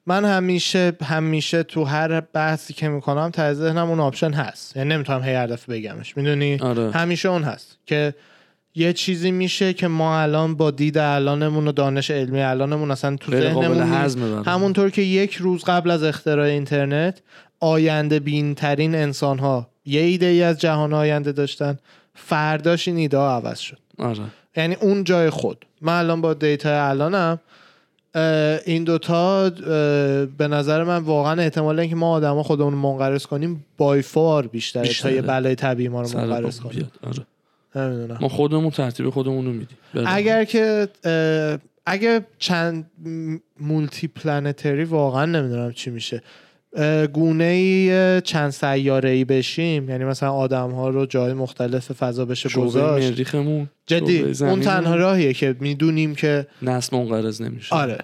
[SPEAKER 2] من همیشه همیشه تو هر بحثی که می‌کنم ته ذهنم اون option هست یعنی نمی‌تونم هی هر دفعه بگمش می‌دونی
[SPEAKER 1] آره.
[SPEAKER 2] همیشه اون هست که یه چیزی میشه که ما الان با دید الانمون و دانش علمی الانمون اصلا تو ذهنمون. همونطور که یک روز قبل از اختراع اینترنت آینده بین ترین انسان ها یه ایده ای از جهان آینده داشتن فرداش این ایده ها عوض شد
[SPEAKER 1] آره
[SPEAKER 2] یعنی اون جای خود من الان با data الانم این دوتا به نظر من واقعا احتمال اینکه ما آدما خودمون منقرض کنیم by far بیشتره,
[SPEAKER 1] بیشتره.
[SPEAKER 2] تا یه بلای طبیعی ما رو منقرض کنیم.
[SPEAKER 1] آره.
[SPEAKER 2] نمی‌دونم.
[SPEAKER 1] ما خودمون ترتیب خودمون رو میدیم. بله.
[SPEAKER 2] اگر که اگه چند multi-planetary واقعا نمی‌دونم چی میشه. گونه ای چند سیاره ای بشیم یعنی مثلا آدم ها رو جای مختلف فضا بشه گذاشت.
[SPEAKER 1] مریخمون
[SPEAKER 2] جدی اون تنها راهیه که می‌دونیم که
[SPEAKER 1] نسل منقرض نمیشه.
[SPEAKER 2] آره.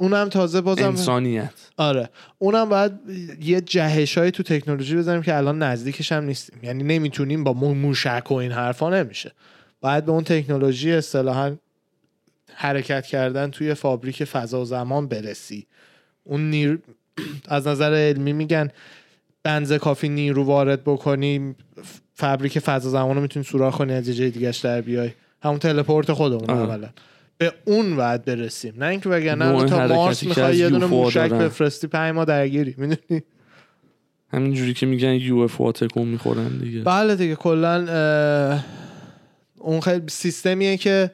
[SPEAKER 2] اونم تازه بازم
[SPEAKER 1] انسانیت.
[SPEAKER 2] آره. اونم باید یه جهشایی تو تکنولوژی بزنیم که الان نزدیکش هم نیستیم. یعنی نمی‌تونیم با مو- موشک و این حرفا نمیشه. باید به اون تکنولوژی اصطلاحا حرکت کردن توی فابریک فضا و زمان برسی. اون نیر... از نظر علمی میگن بنز کافی نیرو وارد بکنی فابریک فضا زمان رو می‌تونی سوراخ کنی از جای دیگهش در بیای. همون تلپورت خودمون. اولا. به اون باید برسیم. نه اینکه وگرنه تا مارس می‌خوای یه دونه موشک. بفرستی پنج ما درگیری می‌دونی؟
[SPEAKER 1] همین جوری که میگن یو اف تکون می‌خورن دیگه.
[SPEAKER 2] بله دیگه کلا اون خیلی سیستمیه که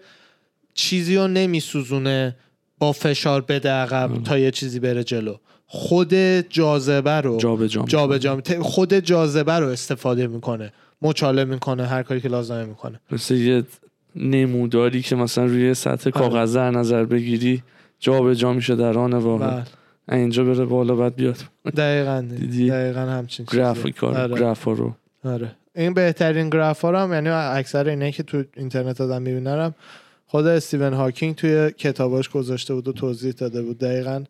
[SPEAKER 2] چیزی رو نمیسوزونه با فشار بده عقب تا یه چیزی بره جلو. خود جاذبه رو
[SPEAKER 1] جابجا
[SPEAKER 2] جابجا ت- خود جاذبه رو استفاده می‌کنه مچاله می‌کنه هر کاری که لازمه می‌کنه.
[SPEAKER 1] مثل یه نموداری که مثلا روی سطح کاغذ در نظر بگیری جابجا میشه در آن واقع.
[SPEAKER 2] بله.
[SPEAKER 1] اینجا بره بالا بعد بیاد.
[SPEAKER 2] دقیقا
[SPEAKER 1] دیدی؟
[SPEAKER 2] دقیقا همچین چیزیه.
[SPEAKER 1] گرافیکا
[SPEAKER 2] آره.
[SPEAKER 1] گرافا رو.
[SPEAKER 2] آره. این بهترین گراف ها رو هم یعنی اکثر اینه که تو اینترنت آدم میبینرم خود استیون هاکینگ توی کتاباش گذاشته بود و توضیح داده بود. دقیقا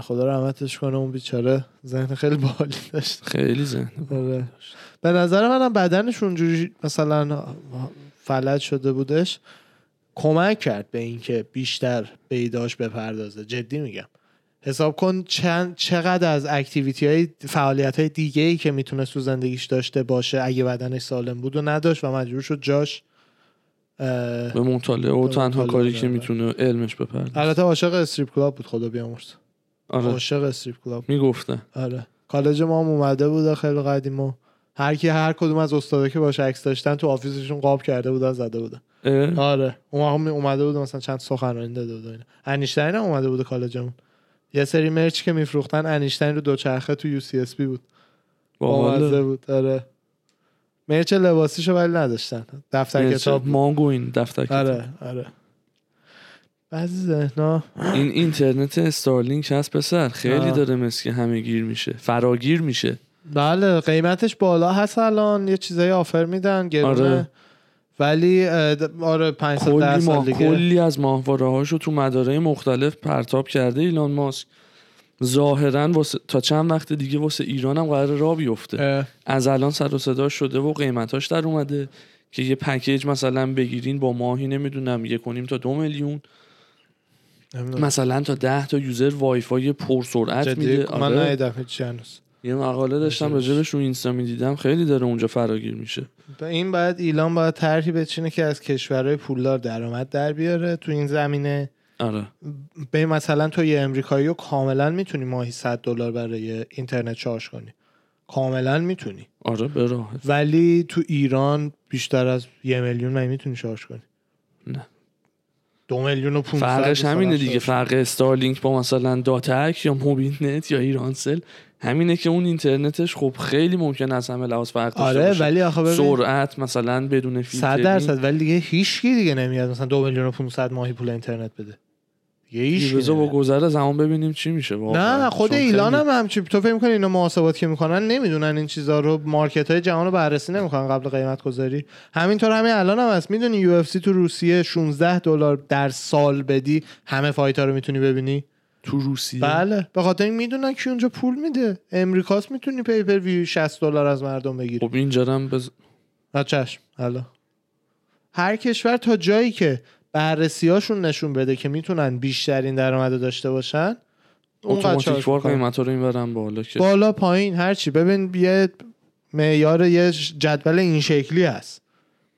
[SPEAKER 2] خدا رحمتش کنه اون بیچاره ذهن خیلی بالی داشت.
[SPEAKER 1] خیلی ذهن
[SPEAKER 2] آره. به نظر منم بدنش اونجوری مثلا فلج شده بودش کمک کرد به اینکه بیشتر به ایداش بپردازه. جدی میگم. حساب کن چند چقدر از اکتیویتی های فعالیت های دیگه ای که می‌تونه تو زندگیش داشته باشه اگه بدنش سالم بود و نداشت و مجبور شد جاش
[SPEAKER 1] به مطالعه و تنها کاری که. می‌تونه علمش بپرده
[SPEAKER 2] البته عاشق strip club بود خدا بیامرز.
[SPEAKER 1] آره.
[SPEAKER 2] عاشق strip club.
[SPEAKER 1] می‌گفتن
[SPEAKER 2] آره. کالج ما هم اومده بود خیلی قدیم و هر کی هر کدوم از استادا که باش عکس داشتن تو office شون قاب کرده بودن زده بودن.
[SPEAKER 1] اه؟
[SPEAKER 2] آره. اون اومده بود مثلا چند سخنرانی داده بود اینا. انیشتین هم اومده بود کالجمون. یه سری merch که میفروختن انیشتین رو دوچرخه تو UC SB بود. بامزه
[SPEAKER 1] باحاله.
[SPEAKER 2] بود. آره. merch لباسیشو ولی نداشتن. دفتر کتاب.
[SPEAKER 1] مانگو این دفتر کتاب.
[SPEAKER 2] آره آره. بعضی ذهنا
[SPEAKER 1] این اینترنت استارلینک هست پسر. خیلی
[SPEAKER 2] آه.
[SPEAKER 1] داره که همه گیر میشه. فراگیر میشه.
[SPEAKER 2] بله قیمتش بالا هست الان. یه چیزایی آفر میدن گرونه.
[SPEAKER 1] آره.
[SPEAKER 2] ولی آره 510
[SPEAKER 1] کلی
[SPEAKER 2] سال دیگه
[SPEAKER 1] کلی از ماهواره هاشو تو مدارای مختلف پرتاب کرده ایلان ماسک. ظاهرا واسه تا چند وقت دیگه واسه ایران هم قرار را بیفته.
[SPEAKER 2] اه،
[SPEAKER 1] از الان سر و صدا شده و قیمتاش در اومده که یه پکیج مثلا بگیرین با ماهی نمی‌دونم یک و نیم تا دو میلیون. مثلا تا ده تا یوزر وای فای پرسرعت
[SPEAKER 2] جدی؟
[SPEAKER 1] میده.
[SPEAKER 2] من
[SPEAKER 1] آره. یه مقاله داشتم
[SPEAKER 2] راجبش.
[SPEAKER 1] رو اینستا می‌دیدم. خیلی داره اونجا فراگیر میشه.
[SPEAKER 2] و این باید ایلان باید طرحی بچینه که از کشورهای پولدار درآمد در بیاره تو این زمینه.
[SPEAKER 1] آره.
[SPEAKER 2] به مثلا تو یه امریکایی رو کاملا می‌تونی ماهی 100 دلار برای اینترنت چارج کنی. کاملا می‌تونی.
[SPEAKER 1] آره به
[SPEAKER 2] ولی تو ایران بیشتر از یه میلیون من می‌تونی شارژ کنی؟
[SPEAKER 1] نه.
[SPEAKER 2] دو میلیون و 500
[SPEAKER 1] فرقش همینه دیگه. فرق Starlink با مثلا داتک یا موبیل نت یا ایرانسل. همینه که اون اینترنتش خب خیلی ممکن از همه لحاظ فرق داشته
[SPEAKER 2] آره. ولی آخه ببین
[SPEAKER 1] سرعت مثلا بدون
[SPEAKER 2] صد
[SPEAKER 1] فیلترینگ
[SPEAKER 2] درصد ولی دیگه هیچکی دیگه نمیاد مثلا دو میلیون و 500 ماهی پول اینترنت بده.
[SPEAKER 1] بذار با. گذر زمان ببینیم چی میشه واقعا.
[SPEAKER 2] نه خود ایلان هم همچی تو فکر می‌کنی اینا محاسبات که می‌کنن؟ نمی‌دونن این چیزا رو. market های جهان رو بررسی نمی‌کنن قبل قیمت گذاری همینطور همین الان هم هست. می‌دونی UFC تو روسیه 16 دلار در سال بدی همه fight ها رو می‌تونی ببینی؟
[SPEAKER 1] تو روسیه.
[SPEAKER 2] بله. به خاطر این می‌دونن که اونجا پول میده. امریکاست می‌تونی pay-per-view 60 دلار از مردم بگیری.
[SPEAKER 1] خب اینجا هم بز...
[SPEAKER 2] چشم. حالا هر کشور تا جایی که بررسیاشون نشون بده که می‌تونن بیشترین درآمد داشته باشن
[SPEAKER 1] اتوماتیک وار
[SPEAKER 2] می‌کنن.
[SPEAKER 1] قیمت رو این بالا که
[SPEAKER 2] بالا پایین هرچی ببین یه معیار یه جدول این شکلی هست.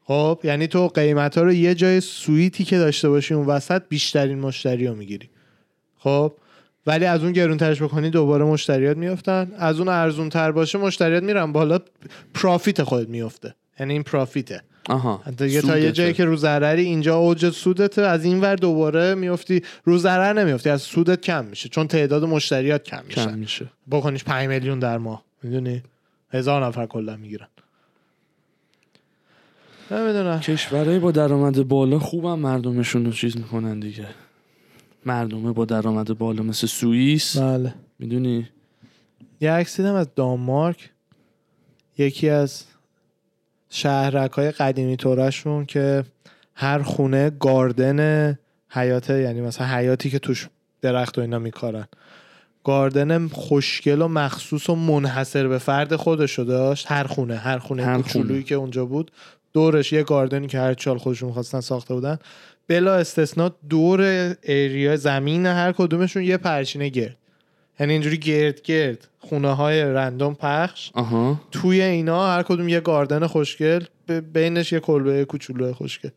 [SPEAKER 2] خب یعنی تو قیمت ها رو یه جای سویتی که داشته باشی اون وسط بیشترین مشتری رو می‌گیری. خب ولی از اون گرونترش بکنی دوباره مشتریات میفتن از اون ارزون تر باشه مشتریات میرن بالا پرافیت خودت میفته یعنی این پرافیته.
[SPEAKER 1] آها.
[SPEAKER 2] دیگه تا یه. جایی که رو ضرری اینجا اوج سودته از این ور دوباره میفتی رو ضرر نمیفتی از سودت کم میشه. چون تعداد مشتریات کم میشه.
[SPEAKER 1] کم میشه.
[SPEAKER 2] بکنیش 5 میلیون در ماه. می‌دونی؟ هزار نفر کلا می‌گیرن. نمی‌دونم.
[SPEAKER 1] کشورهای با درآمد بالا خوبم مردمشون رو چیز می‌کنن دیگه. مردمه با درآمد بالا مثل سوئیس.
[SPEAKER 2] بله.
[SPEAKER 1] می‌دونی؟
[SPEAKER 2] یه عکس دیدم از دانمارک. یکی از شهرک های قدیمی تورشون که هر خونه گاردن حیاته یعنی مثلا حیاتی که توش درخت و اینا میکارن. گاردن خوشگل و مخصوص و منحصر به فرد خودشو داشت. هر خونه هر خونه کوچولویی. که اونجا بود. دورش یه گاردنی که هر چال خودشون خواستن ساخته بودن. بلا استثنا دور ایریا زمین هر کدومشون یه پرچینه گرد. یعنی اینجوری گرد گرد خونه های رندوم پخش.
[SPEAKER 1] آها.
[SPEAKER 2] توی اینا هر کدوم یه گاردن خوشگل بینش یه کلبه کوچولو خوشگل.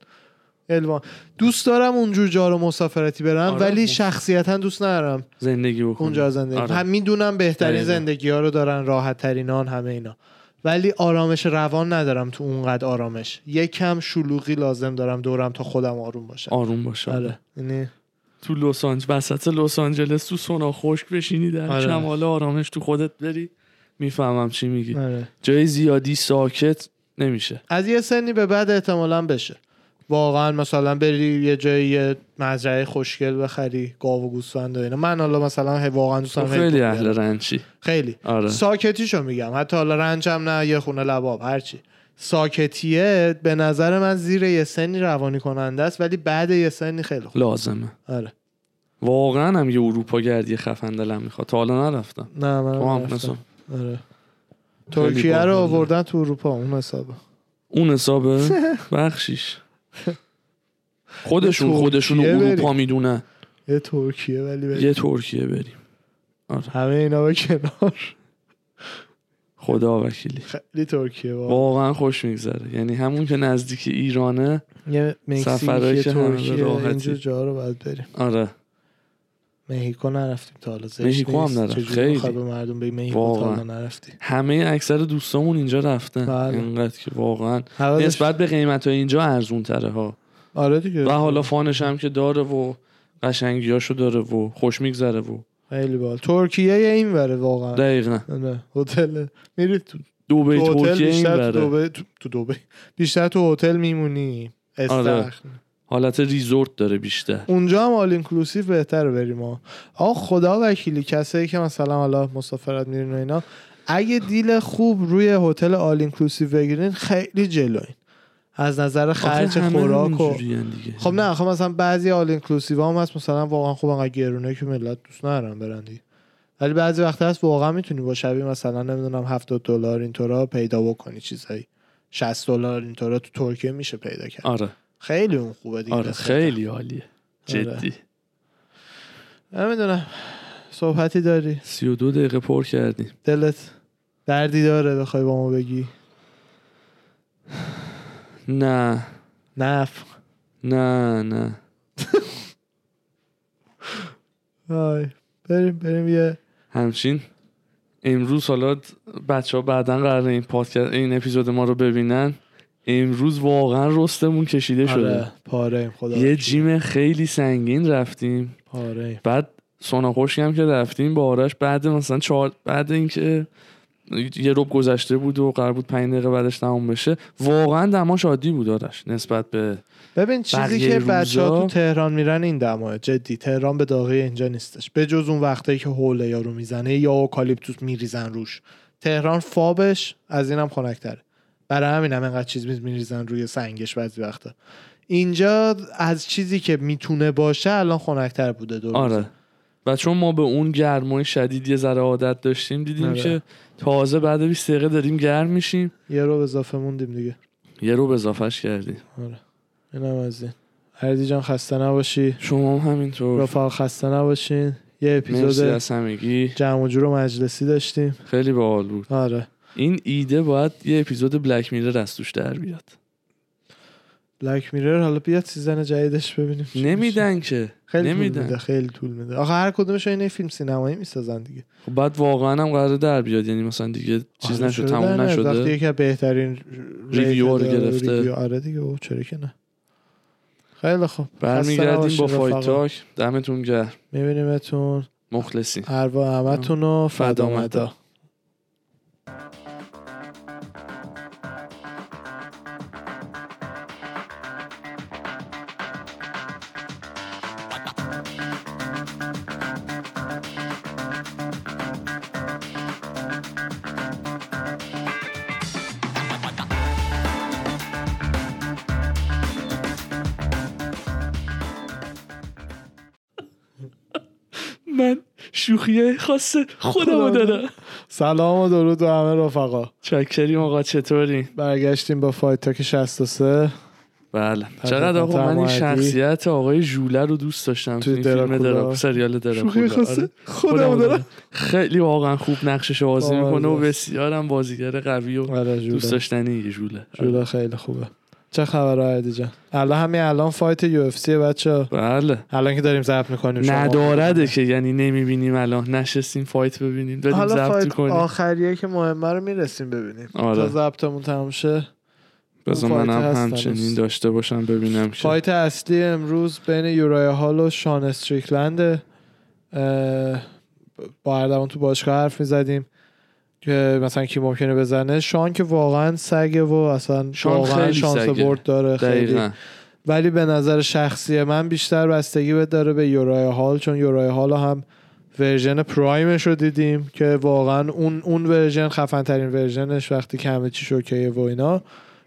[SPEAKER 2] الوان. دوست دارم اونجور جا رو مسافرتی برم
[SPEAKER 1] آره،
[SPEAKER 2] ولی شخصیتا دوست ندارم.
[SPEAKER 1] زندگی بکنی
[SPEAKER 2] اونجا زندگی.
[SPEAKER 1] آره.
[SPEAKER 2] هم می‌دونم بهترین. زندگی ها رو دارن راحت ترینان همه اینا. ولی آرامش روان ندارم تو اونقدر آرامش. یکم شلوغی لازم دارم دورم تا خودم آروم باشم.
[SPEAKER 1] آروم باشه
[SPEAKER 2] آره. یعنی
[SPEAKER 1] تو لس آنجلس وسط لس آنجلس تو سونا خشک بشینی در
[SPEAKER 2] آره.
[SPEAKER 1] کمال آرامش تو خودت بری می‌فهمم چی میگی.
[SPEAKER 2] آره.
[SPEAKER 1] جای زیادی ساکت نمیشه.
[SPEAKER 2] از یه سنی به بعد احتمالا بشه. واقعا مثلا بری یه جایی یه مزرعه خوشگل بخری گاو و گوسفند و اینا. من حالا مثلا واقعا دوست
[SPEAKER 1] تو
[SPEAKER 2] دارم
[SPEAKER 1] خیلی اهل رنچی.
[SPEAKER 2] خیلی.
[SPEAKER 1] آره.
[SPEAKER 2] ساکتیشو میگم. حتی حالا رنجم نه یه خونه لباب هرچی ساکتیه به نظر من زیر یه سنی روانی کننده است ولی بعد یه سنی خیلی خوب.
[SPEAKER 1] لازمه.
[SPEAKER 2] آره.
[SPEAKER 1] واقعا هم یه اروپا گردی خفن دلم می‌خواد. تا حالا نرفتم.
[SPEAKER 2] نه من
[SPEAKER 1] تو هم
[SPEAKER 2] رفتم.
[SPEAKER 1] مثلا.
[SPEAKER 2] آره. ترکیه رو. آوردن تو اروپا اون حسابه.
[SPEAKER 1] اون حسابه؟ بخشیش. خودشون خودشون اروپا. می‌دونن.
[SPEAKER 2] یه ترکیه ولی بریم.
[SPEAKER 1] یه ترکیه بریم.
[SPEAKER 2] همه اینا به کنار.
[SPEAKER 1] خدا وکیلی.
[SPEAKER 2] خیلی ترکیه واقعا
[SPEAKER 1] واقعا خوش میگذره. یعنی همون که نزدیک ایرانه
[SPEAKER 2] یه
[SPEAKER 1] سفرهایی که
[SPEAKER 2] ترکیه
[SPEAKER 1] راحتی.
[SPEAKER 2] اینجور جا رو باید بریم.
[SPEAKER 1] آره.
[SPEAKER 2] مهیکو نرفتیم تا حالا
[SPEAKER 1] مهیکو هم. نرفت. خیلی.
[SPEAKER 2] به مردم بگی مهیکو تا نرفتی؟
[SPEAKER 1] همه اکثر دوستامون اینجا رفتن.
[SPEAKER 2] بله.
[SPEAKER 1] اینقدر که واقعا. نسبت به قیمت های اینجا ارزون تره ها.
[SPEAKER 2] آره دیگه.
[SPEAKER 1] و حالا فانش هم که داره و قشنگیاشو داره و خوش میگذره و
[SPEAKER 2] خیلی بال ترکیه این وره واقعا.
[SPEAKER 1] دقیقا.
[SPEAKER 2] نه هتل. میری تو هتل
[SPEAKER 1] ترکیه این
[SPEAKER 2] بیشتر تو دبی دبی بیشتر تو هتل میمونی.
[SPEAKER 1] آره. حالت resort داره بیشتر.
[SPEAKER 2] اونجا هم all-inclusive بهتره بریم آقا خدا وکیلی کسایی که مثلا حالا مسافرت میرین و اینا اگه deal خوب روی هتل all-inclusive بگیرین خیلی جلوین. از نظر خرج خوراک و. خب نه خب مثلا بعضی آل اینکلوسیو هم هست مثلا واقعا خوب انقدر گرونه که ملت دوست ندارن برن دیگه. ولی بعضی وقتا هست واقعا می‌تونی با شبیه مثلا نمی‌دونم 70 دلار اینطورا پیدا بکنی چیزایی. 60 دلار اینطورا تو ترکیه میشه پیدا کرد.
[SPEAKER 1] آره.
[SPEAKER 2] خیلی اون خوبه دیگه.
[SPEAKER 1] آره. خیلی. عالیه.
[SPEAKER 2] آره.
[SPEAKER 1] جدی.
[SPEAKER 2] نمی‌دونم. صحبتی داری؟
[SPEAKER 1] 32 دقیقه پر کردیم.
[SPEAKER 2] دلت دردی داره بخوای با ما بگی؟
[SPEAKER 1] نه.
[SPEAKER 2] نف
[SPEAKER 1] نه نه.
[SPEAKER 2] آی بریم بریم یه
[SPEAKER 1] همچین. امروز حالا بچه ها بعدا قرار این پادکست این اپیزود ما رو ببینن. امروز واقعا رستمون کشیده شده.
[SPEAKER 2] آره پاره خدا
[SPEAKER 1] یه جیم خیلی سنگین رفتیم.
[SPEAKER 2] پاره
[SPEAKER 1] بعد سونا هم که رفتیم با آرش بعد مثلا چهار بعد اینکه یه روب گذشته بود و قرار بود پنج دقیقه بعدش تموم بشه واقعا دماش عادی بود آرش نسبت به
[SPEAKER 2] ببین چیزی که بچه ها
[SPEAKER 1] روزا-
[SPEAKER 2] تو تهران میرن این دماه جدی. تهران به داغی اینجا نیستش. به جز اون وقتایی که حوله یارو می‌زنه یا اوکالیپتوس میریزن روش. تهران فابش از اینم خنکتره. برای همین هم انقدر چیز میریزن روی سنگش بعضی وقتا. اینجا از چیزی که می‌تونه باشه الان خنکتر بوده دو
[SPEAKER 1] آره. و چون ما به اون گرمای شدید یه ذره عادت داشتیم دیدیم
[SPEAKER 2] آره.
[SPEAKER 1] که تازه بعد 20 دقیقه داریم گرم میشیم.
[SPEAKER 2] یه رو اضافه موندیم دیگه.
[SPEAKER 1] یه رو اضافهش کردیم.
[SPEAKER 2] آره. اینم از این. هردی جان خسته نباشی.
[SPEAKER 1] شما هم همینطور.
[SPEAKER 2] رفاق خسته نباشین. یه اپیزود
[SPEAKER 1] از همگی.
[SPEAKER 2] جمع و جور و مجلسی داشتیم.
[SPEAKER 1] خیلی باحال بود.
[SPEAKER 2] آره.
[SPEAKER 1] این ایده باید یه اپیزود بلک میرر از توش در بیاد.
[SPEAKER 2] بلک میرر حالا بیاد سیزن جدیدش ببینیم.
[SPEAKER 1] نمیدن که.
[SPEAKER 2] خیلی طول
[SPEAKER 1] نمیدن.
[SPEAKER 2] میده خیلی طول میده. آخه هر کدومش این فیلم سینمایی می‌سازن دیگه.
[SPEAKER 1] خب بعد واقعا هم قراره در بیاد یعنی مثلا دیگه چیز
[SPEAKER 2] آره،
[SPEAKER 1] نشد تموم
[SPEAKER 2] نه، وقتی
[SPEAKER 1] نشده
[SPEAKER 2] یکی بهترین
[SPEAKER 1] review رو گرفته.
[SPEAKER 2] review- آره دیگه اوه چرا که نه. خیلی خوب.
[SPEAKER 1] برمیگردیم با Fight Talk دمتون گرم.
[SPEAKER 2] میبینیمتون.
[SPEAKER 1] مخلصیم.
[SPEAKER 2] اروا همتون و
[SPEAKER 1] فدا شوخیه خاصه خودمو
[SPEAKER 2] خدا
[SPEAKER 1] دارم
[SPEAKER 2] سلام و درود و همه رفقا.
[SPEAKER 1] چاکریم آقا چطوری؟
[SPEAKER 2] برگشتیم با Fight Talk 63
[SPEAKER 1] بله. چقدر آقا من این. شخصیت آقای ژوله رو دوست داشتم تو
[SPEAKER 2] توی
[SPEAKER 1] فیلم
[SPEAKER 2] دراکولا.
[SPEAKER 1] سریال دراکولا آره.
[SPEAKER 2] خودمو دارم.
[SPEAKER 1] خیلی واقعا خوب نقشش بازی می‌کنه و. بسیارم بازیگر قوی و
[SPEAKER 2] آره
[SPEAKER 1] دوست داشتنی ژوله
[SPEAKER 2] جوله خیلی خوبه. چه خبر عادی جان؟ الان همین الان fight UFC بچه
[SPEAKER 1] بله.
[SPEAKER 2] الان که داریم ضبط می‌کنیم شما.
[SPEAKER 1] ندارده که یعنی نمی‌بینیم الان. نشستیم fight ببینیم داریم
[SPEAKER 2] حالا
[SPEAKER 1] ضبط
[SPEAKER 2] fight
[SPEAKER 1] کنیم
[SPEAKER 2] آخریه که مهمه رو می‌رسیم ببینیم.
[SPEAKER 1] آره.
[SPEAKER 2] تا ضبطمون تموم شه
[SPEAKER 1] بذار منم
[SPEAKER 2] هست
[SPEAKER 1] همچنین. داشته باشم ببینم که.
[SPEAKER 2] fight اصلی امروز بین یورای هال و شان استریکلند با اردوان تو باشگاه حرف می‌زدیم. که مثلا کی ممکنه بزنه. شان که واقعا سگه و اصلا
[SPEAKER 1] شان
[SPEAKER 2] واقعا
[SPEAKER 1] خیلی
[SPEAKER 2] شانس
[SPEAKER 1] سگه.
[SPEAKER 2] برد داره خیلی.
[SPEAKER 1] دقیقا.
[SPEAKER 2] ولی به نظر شخصی من بیشتر بستگی به داره به یورای هال چون یورای هال هم version prime ش رو دیدیم که واقعا اون اون version خفن ترین version ش وقتی که همه چی okay ه و اینا.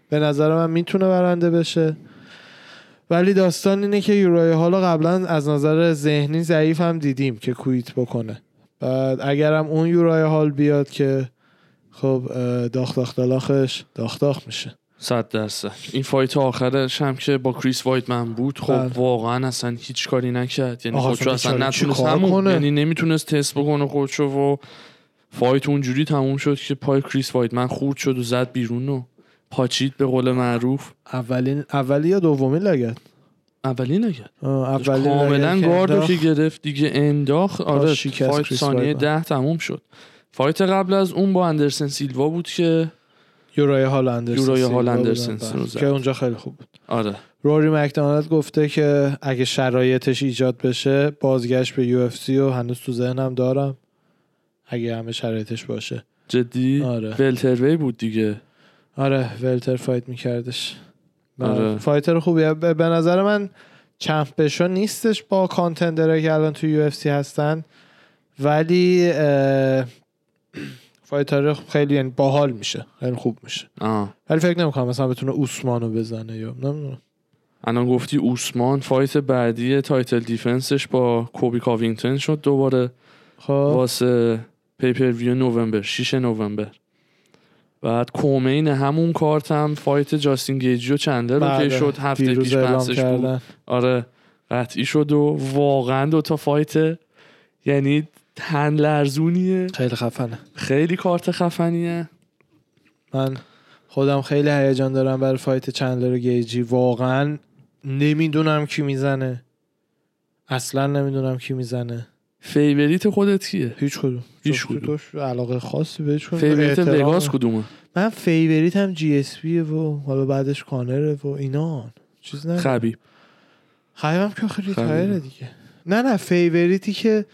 [SPEAKER 2] به نظر من می‌تونه برنده بشه. ولی داستان اینه که یورای هال قبلا از نظر ذهنی ضعیف هم دیدیم که quit بکنه. بعد اگرم اون یورای هال بیاد که خب اه، داخ داخ دلاخش داخ داخ میشه.
[SPEAKER 1] صد درصد. این fight آخرش هم که با کریس وایدمن بود خب
[SPEAKER 2] بله.
[SPEAKER 1] واقعا اصلا هیچ کاری نکرد. یعنی خودشو
[SPEAKER 2] اصلا
[SPEAKER 1] نتونست همون؟ یعنی نمی‌تونست تست بکنه خودشو و fight اونجوری تموم شد که پای کریس وایدمن خورد شد و زد بیرون و پاچید به قول معروف.
[SPEAKER 2] اولین اولی یا دومی leg kick؟
[SPEAKER 1] اولی نگرد
[SPEAKER 2] آه، اولین
[SPEAKER 1] کاملا leg
[SPEAKER 2] kick
[SPEAKER 1] که گرفت دیگه انداخت آره
[SPEAKER 2] fight
[SPEAKER 1] ثانیه. ده تموم شد. fight قبل از اون با اندرسن سیلوا بود که
[SPEAKER 2] یورای هال اندرسن
[SPEAKER 1] یورای هال اندرسن زد.
[SPEAKER 2] که اونجا خیلی خوب بود.
[SPEAKER 1] آره.
[SPEAKER 2] روری مکدونالد گفته که اگه شرایطش ایجاد بشه بازگشت به UFC و هنوز تو ذهنم دارم. اگه همه شرایطش باشه.
[SPEAKER 1] جدی؟
[SPEAKER 2] آره.
[SPEAKER 1] welterweight بود دیگه.
[SPEAKER 2] آره welter fight میکردش.
[SPEAKER 1] آره.
[SPEAKER 2] fighter خوبیه به نظر من champion نیستش با contender ه که الان تو UFC هستن. ولی fighter خیلی یعنی باحال میشه. خیلی خوب میشه.
[SPEAKER 1] آه.
[SPEAKER 2] ولی فکر نمی‌کنم مثلا بتونه اوسمانو بزنه یا نمی‌دونم
[SPEAKER 1] الان گفتی اوسمان fight بعدی title defense ش با کولبی کاوینگتون شد دوباره.
[SPEAKER 2] خب.
[SPEAKER 1] واسه pay-per-view نوامبر 6 نوامبر بعد co-main همون کارت هم fight جاستین گیجی و چندلر رو
[SPEAKER 2] بله،
[SPEAKER 1] که شد؟ هفته پیش بحثش بود. آره قطعی شد و واقعا دوتا fight یعنی تن لرزونیه.
[SPEAKER 2] خیلی خفنه.
[SPEAKER 1] خیلی کارت خفنیه.
[SPEAKER 2] من خودم خیلی هیجان دارم برای fight چندلر و گیجی. واقعا نمی‌دونم کی می‌زنه. اصلا نمی‌دونم کی می‌زنه.
[SPEAKER 1] favorite خودت کیه؟
[SPEAKER 2] هیچ کدوم.
[SPEAKER 1] هیچ کدوم.
[SPEAKER 2] علاقه خاصی بهش کدوم favorite.
[SPEAKER 1] وگاس کدومه؟
[SPEAKER 2] من favorite م GSP و حالا بعدش کانره و اینا. چیز نه
[SPEAKER 1] خبیب.
[SPEAKER 2] خیلی که خیلی
[SPEAKER 1] خبیب.
[SPEAKER 2] retire ه دیگه. نه نه favorite ی که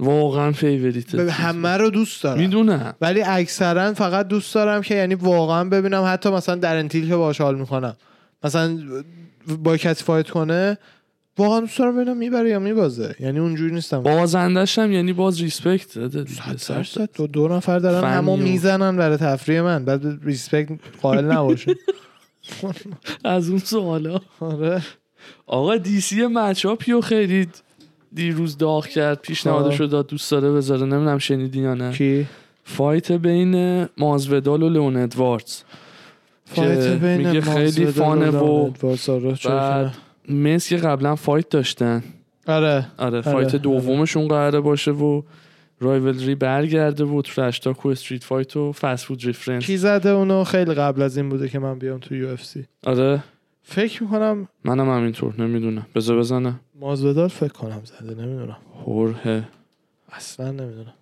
[SPEAKER 1] واقعا favorite
[SPEAKER 2] به همه رو دوست دارم.
[SPEAKER 1] می‌دونم.
[SPEAKER 2] ولی اکثرا فقط دوست دارم که یعنی واقعا ببینم حتی مثلا دارن تیل که باش حال می‌کنم. مثلا با کسی fight کنه واقعا دوست دارم ببینم می‌بره یا میبازه. یعنی اونجوری نیستم.
[SPEAKER 1] بازندش هم یعنی باز respect داده.
[SPEAKER 2] صد دو, دو نفر دارن همو می‌زنن برای تفریح من. بعد respect قائل نباشه. [laughs]
[SPEAKER 1] از اون سوالا.
[SPEAKER 2] آره.
[SPEAKER 1] آقا DC matchup یو خیلی دیروز داغ کرد. پیشنهادشو داد. دوست داره بذاره. نمی‌دونم شنیدی یا نه.
[SPEAKER 2] کی؟
[SPEAKER 1] fight بین مازودال و لئون ادواردز. fight
[SPEAKER 2] بین
[SPEAKER 1] میگه خیلی
[SPEAKER 2] fun
[SPEAKER 1] ه و بعد مس که قبلا fight داشتن.
[SPEAKER 2] نه؟ آره
[SPEAKER 1] آره. fight
[SPEAKER 2] آره.
[SPEAKER 1] دومشون قراره باشه و رایولری برگرده و trash talk و street fight و fast food reference
[SPEAKER 2] کی زده اونو؟ خیلی قبل از این بوده که من بیام تو UFC.
[SPEAKER 1] آره.
[SPEAKER 2] فکر می‌کنم
[SPEAKER 1] منم همینطور نمی‌دونم. بذار بزنم.
[SPEAKER 2] مازودال فکر کنم زده نمی‌دونم.
[SPEAKER 1] هوره
[SPEAKER 2] اصلا نمی‌دونم.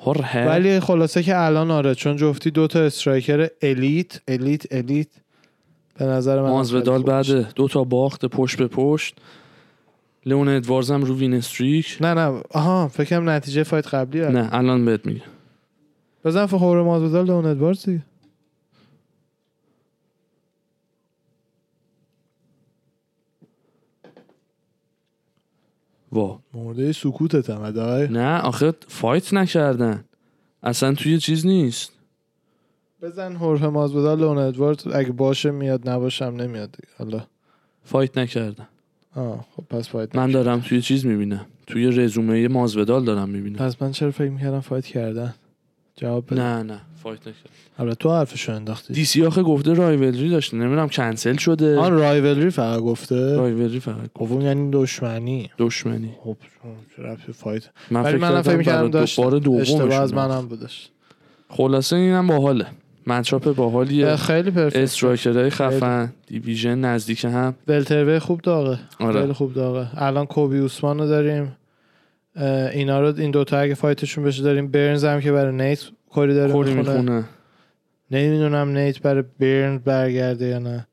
[SPEAKER 1] هوره
[SPEAKER 2] ولی خلاصه که الان آره چون جفتی دوتا striker elite elite elite به نظر من میشه.
[SPEAKER 1] بعد دو تا باخت پشت به پشت. لئون ادواردز هم رو win streak.
[SPEAKER 2] نه نه. آها فکرم نتیجه fight قبلی هست.
[SPEAKER 1] نه الان بهت میگم.
[SPEAKER 2] بزن فخور مازودال دون ادواردز دیگه.
[SPEAKER 1] وا.
[SPEAKER 2] مرده سکوتت هم
[SPEAKER 1] نه آخه فایت نکردن. اصلا توی چیز نیست.
[SPEAKER 2] بزن هورخه مازودال دون ادواردز اگه باشه میاد نباشم نمیاد دیگه. حالا.
[SPEAKER 1] فایت نکردن
[SPEAKER 2] آه خب پس فایت
[SPEAKER 1] من. دارم توی چیز می‌بینم. توی رزومه مازودال دارم می‌بینم.
[SPEAKER 2] پس من چرا فکر می‌کردم fight کردن؟ جواب
[SPEAKER 1] نه نه fight نکرد
[SPEAKER 2] حالا تو حرفشو انداختی.
[SPEAKER 1] DC آخه گفته رایولری داشته. نمی‌دونم کنسل شده.
[SPEAKER 2] آن رایولری فقط گفته.
[SPEAKER 1] رایولری فقط
[SPEAKER 2] خب اون یعنی دشمنی.
[SPEAKER 1] دشمنی.
[SPEAKER 2] خب ربطی fight.
[SPEAKER 1] من فکر
[SPEAKER 2] فکر
[SPEAKER 1] کردم
[SPEAKER 2] داشت
[SPEAKER 1] بار دومشون
[SPEAKER 2] از منم بودش.
[SPEAKER 1] خلاصه اینم باحاله. matchup باحالیه
[SPEAKER 2] خیلی perfect.
[SPEAKER 1] striker های خفن division نزدیک هم.
[SPEAKER 2] welterweight خوب داغه.
[SPEAKER 1] آره.
[SPEAKER 2] خیلی خوب داغه. الان کولبی اوسمان رو داریم. اینا رو این دوتا اگه fight شون بشه داریم برنز هم که برای نیت کاری داره می‌خونه.
[SPEAKER 1] می‌خونه.
[SPEAKER 2] نمی‌دونم نیت برای برنز برگرده یا نه.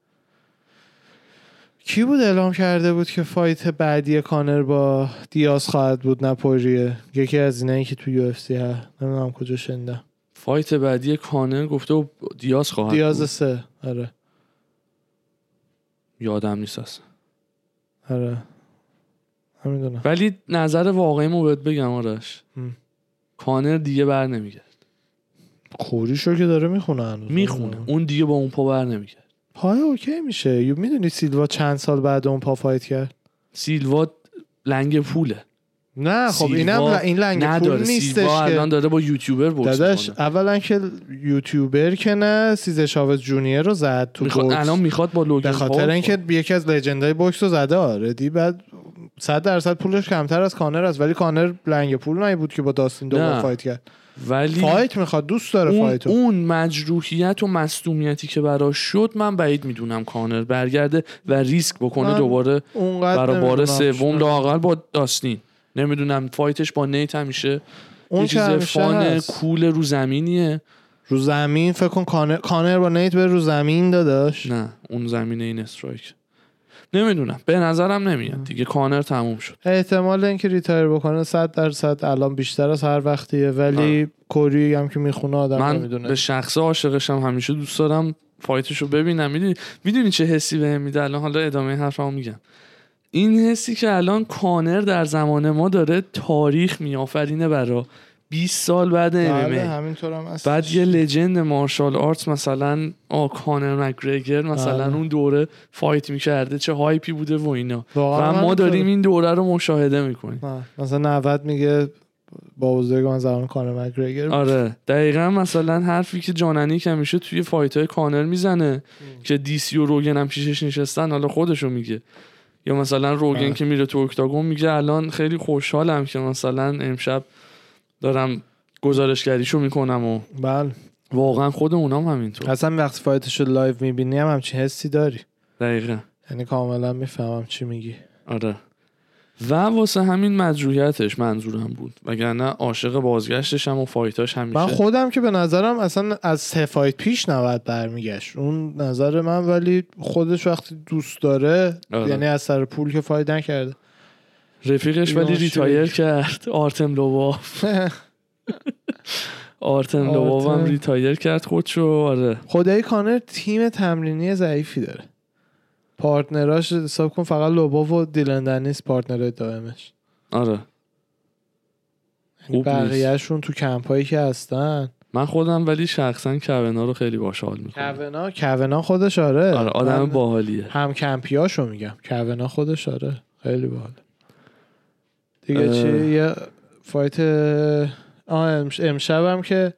[SPEAKER 2] کی بود اعلام کرده بود که fight بعدی کانر با دیاز خواهد بود؟ نه پوریه. یکی از اینایی که تو UFC هست. نمی‌دونم کجا شنیدم.
[SPEAKER 1] fight بعدی کانر گفته و دیاز خواهد
[SPEAKER 2] دیاز. سه. آره.
[SPEAKER 1] یادم نیست اصلا.
[SPEAKER 2] آره. نمی‌دونم.
[SPEAKER 1] ولی نظر واقعیمو بهت بگم آرش.
[SPEAKER 2] هم.
[SPEAKER 1] کانر دیگه بر نمیگرد.
[SPEAKER 2] recovery شو که داره می‌خونه هنوز.
[SPEAKER 1] می‌خونه. اون دیگه با اون پا بر نمیگرد.
[SPEAKER 2] پای okay میشه. یو می‌دونی سیلوا چند سال بعد اون پا fight کرد؟
[SPEAKER 1] سیلوا لنگ پوله.
[SPEAKER 2] نه خب اینم ل- این لنگ پول نیستش که.
[SPEAKER 1] الان داره با یوتیوبر بوکس
[SPEAKER 2] داداش اولا که یوتیوبر که نه سزار چاوز جونیور رو زد تو
[SPEAKER 1] می‌خواد
[SPEAKER 2] بوکس.
[SPEAKER 1] الان می‌خواد با لوگن
[SPEAKER 2] به خاطر اینکه یکی از legend ای بوکس رو زده already. بعد 100 درصد پولش کمتر از کانر است ولی کانر لنگ پول نمی بود که با داستین
[SPEAKER 1] نه.
[SPEAKER 2] fight کرد.
[SPEAKER 1] ولی
[SPEAKER 2] fight می‌خواد دوست داره
[SPEAKER 1] اون,
[SPEAKER 2] fight و.
[SPEAKER 1] اون مجروحیت و مصدومیتی که براش شد من بعید می‌دونم کانر برگرده و ریسک بکنه دوباره برای بار. سوم لاقل با داستین. نمی‌دونم fight ش با نیت همیشه
[SPEAKER 2] اون
[SPEAKER 1] یه چیز
[SPEAKER 2] fun.
[SPEAKER 1] cool رو زمینیه.
[SPEAKER 2] رو زمین؟ فکر کن کانر, کانر با نیت به رو زمین داداش.
[SPEAKER 1] نه اون زمینه این strike. نمی‌دونم به نظرم نمیاد دیگه کانر تموم شد.
[SPEAKER 2] احتمال اینکه retire بکنه 100 درصد الان بیشتر از هر وقتیه ولی کوری هم که می‌خونه آدم
[SPEAKER 1] من
[SPEAKER 2] نمی‌دونه.
[SPEAKER 1] به شخص عاشقشم همیشه دوست دارم fight ش رو ببینم. می‌دونی می‌دونی چه حسی بهم میده؟ الان حالا ادامه حرفمو میگم. این حسی که الان کانر در زمان ما داره تاریخ میآفرینه برا 20 سال بعد
[SPEAKER 2] بله هم هست
[SPEAKER 1] بعد یه legend martial arts مثلا آ کانر مک‌گرگور مثلا
[SPEAKER 2] بله.
[SPEAKER 1] اون دوره fight می‌کرده چه hype ی بوده و اینا و ما. داریم این دوره رو مشاهده می‌کنیم
[SPEAKER 2] نه. مثلا 90 میگه با بزرگ من زمان کانر مک‌گرگور.
[SPEAKER 1] آره دقیقا مثلا حرفی که جاننی که همیشه توی fight های کانر می‌زنه که DC و روگن هم پیشش نشستن حالا خودشو میگه یا مثلا روگن
[SPEAKER 2] بله.
[SPEAKER 1] که میره تو octagon میگه الان خیلی خوشحالم که مثلا امشب دارم گزارشگریشو می‌کنم و
[SPEAKER 2] بله.
[SPEAKER 1] واقعا خود اونام همینطور.
[SPEAKER 2] اصلا وقتی fight شو live می‌بینی هم همچین حسی داری.
[SPEAKER 1] دقیقا.
[SPEAKER 2] یعنی کاملا می‌فهمم چی میگی.
[SPEAKER 1] آره. و واسه همین مجروحیتش منظورم بود. وگرنه عاشق بازگشتش هم و fight اش همیشه.
[SPEAKER 2] من خودم که به نظرم اصلا از سه fight پیش نباید برمیگشت. اون نظر من ولی خودش وقتی دوست داره
[SPEAKER 1] آره.
[SPEAKER 2] یعنی از سر پول که fight نکرده.
[SPEAKER 1] رفیقش ولی
[SPEAKER 2] retire.
[SPEAKER 1] کرد. آرتم لوبوف [laughs] آرتم لوبوف هم. retire کرد خودشو. آره.
[SPEAKER 2] خدای کانر تیم تمرینی ضعیفی داره. partner اش حساب کن فقط لوبوف و دیلن دنیس partner دائمش.
[SPEAKER 1] آره. نیست.
[SPEAKER 2] بقیهشون تو کمپ هایی که هستن.
[SPEAKER 1] من خودم ولی شخصا کونا رو خیلی باحال می‌کنم.
[SPEAKER 2] کونا؟ کونا خودش آره.
[SPEAKER 1] آره آدم باحالیه.
[SPEAKER 2] هم کمپیاشو میگم. کونا خودش آره. خیلی باحال دیگه
[SPEAKER 1] اه.
[SPEAKER 2] چی؟ یه fight آه امش... امشبم که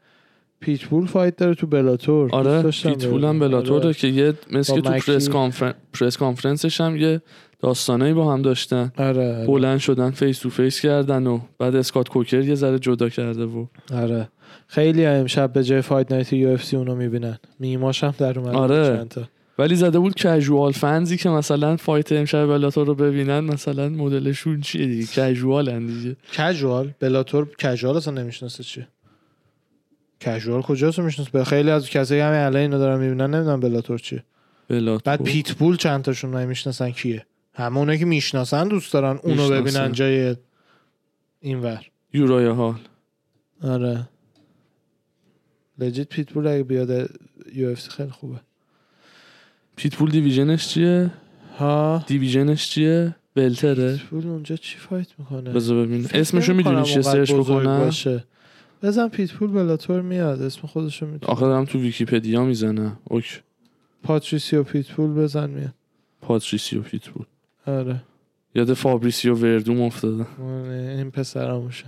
[SPEAKER 2] پیتبول fight داره تو بلاتور
[SPEAKER 1] آره پیتبول هم
[SPEAKER 2] ببینم.
[SPEAKER 1] بلاتوره
[SPEAKER 2] آره.
[SPEAKER 1] که یه مثل که تو.
[SPEAKER 2] press,
[SPEAKER 1] conferen... press conference ش هم یه داستانایی با هم داشتن
[SPEAKER 2] آره آره.
[SPEAKER 1] بلند شدن face to face کردن و بعد اسکات کوکر یه ذره جدا کرده و
[SPEAKER 2] آره خیلی امشب به جای Fight Night UFC اونو می‌بینن میماش هم در اومد
[SPEAKER 1] آره. ولی زده بود casual fans ی که مثلا fight امشب بلاتور رو ببینن مثلا مدلشون چیه دیگه casual دیگه
[SPEAKER 2] casual بلاتور casual اصلا نمی‌شناسه چیه casual کجاست می‌شناسه به خیلی از کسایی همین الان اینو دارن می‌بینن نمی‌دونم بلاتور چیه.
[SPEAKER 1] بلاتور.
[SPEAKER 2] بعد پیتبول چند تاشون نمی‌شناسن کیه؟ همه اونایی که می‌شناسن دوست دارن اونو
[SPEAKER 1] می‌شناسن.
[SPEAKER 2] ببینن جای اینور.
[SPEAKER 1] یورای هال
[SPEAKER 2] آره. legit پیتبول اگه بیاد UFC خیلی خوبه.
[SPEAKER 1] پیتبول division ش چیه؟
[SPEAKER 2] ها؟
[SPEAKER 1] division ش چیه؟ بلتره.
[SPEAKER 2] پیتبول اونجا چی fight می‌کنه؟
[SPEAKER 1] بذار ببین اسمشو می‌دونی چیه؟ search بکنم.
[SPEAKER 2] باشه. بزن پیتبول بلاتور میاد اسم خودشو می‌تونه.
[SPEAKER 1] آخه دارم تو ویکیپدیا می‌زنه. okay
[SPEAKER 2] پاتریسیو پیتبول بزن میاد.
[SPEAKER 1] پاتریسیو پیتبول
[SPEAKER 2] آره.
[SPEAKER 1] یاد فابریسیو وردوم افتادم
[SPEAKER 2] آره، این پسرموشه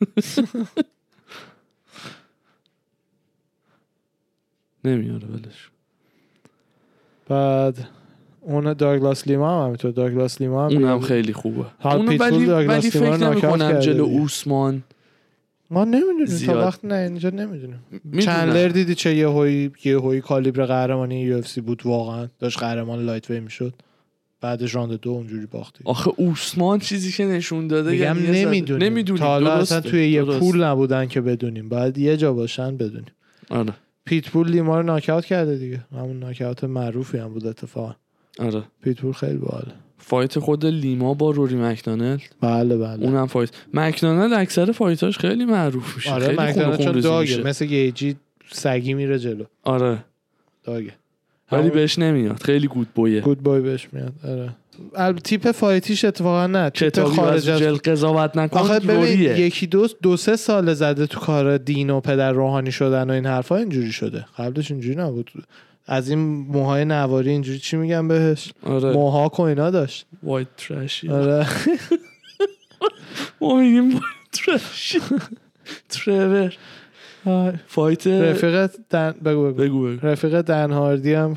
[SPEAKER 2] [laughs]
[SPEAKER 1] نمیاره ولش
[SPEAKER 2] بعد اون داگلاس لیما هم همینطور. داگلاس لیما هم
[SPEAKER 1] اونم. خیلی خوبه.
[SPEAKER 2] پیتبول
[SPEAKER 1] ولی, ولی فکر نمی‌کنم جلو. اوسمان
[SPEAKER 2] ما نمی‌دونیم تا
[SPEAKER 1] زیاد.
[SPEAKER 2] وقت نه اینجا نمی‌دونیم. چندلر دیدی چه یه هوی یه هوی caliber قهرمانی UFC بود؟ واقعا داشت قهرمان lightweight می‌شد. بعدش round دو اونجوری باختی.
[SPEAKER 1] آخه اوسمان چیزی که نشون داده
[SPEAKER 2] میگم
[SPEAKER 1] یعنی
[SPEAKER 2] نمی‌دونیم.
[SPEAKER 1] نمی‌دونیم.
[SPEAKER 2] تا حالا. اصلا توی یه
[SPEAKER 1] درسته.
[SPEAKER 2] پول نبودن که بدونیم. باید یه جا باشن بدونیم.
[SPEAKER 1] آره.
[SPEAKER 2] پیتبول لیما رو ناکاوت کرده دیگه. همون ناکاوت معروفی هم بود اتفاقا.
[SPEAKER 1] آره.
[SPEAKER 2] پیتبول خیلی باحاله.
[SPEAKER 1] fight خود لیما با روری مکدانل؟
[SPEAKER 2] بله بله.
[SPEAKER 1] اونم fight. مکدانل اکثر fight اش خیلی معروف میشه.
[SPEAKER 2] آره
[SPEAKER 1] خیلی
[SPEAKER 2] چون dog
[SPEAKER 1] ه.
[SPEAKER 2] مثل گیجی سگی میره جلو.
[SPEAKER 1] آره.
[SPEAKER 2] dog
[SPEAKER 1] ه.
[SPEAKER 2] ولی
[SPEAKER 1] بهش نمیاد. خیلی good boy
[SPEAKER 2] ه good boy بهش میاد آره. تیپ fight یش اتفاقا نه. تیپ خارج
[SPEAKER 1] از cell قضاوت نکن
[SPEAKER 2] آخه ببین یکی دو دو سه سال زده تو کار دین و پدر روحانی شدن و این حرفا اینجوری شده. قبلش اینجوری نبود. از این موهای نواری اینجوری چی میگم بهش؟
[SPEAKER 1] آره.
[SPEAKER 2] موها و اینا داشت.
[SPEAKER 1] وایت ترشی
[SPEAKER 2] آره.
[SPEAKER 1] ما میگیم وایت ترشی ترور فایت
[SPEAKER 2] رفیقت دن بگو بگو.
[SPEAKER 1] بگو بگو.
[SPEAKER 2] رفیق دن هاردی هم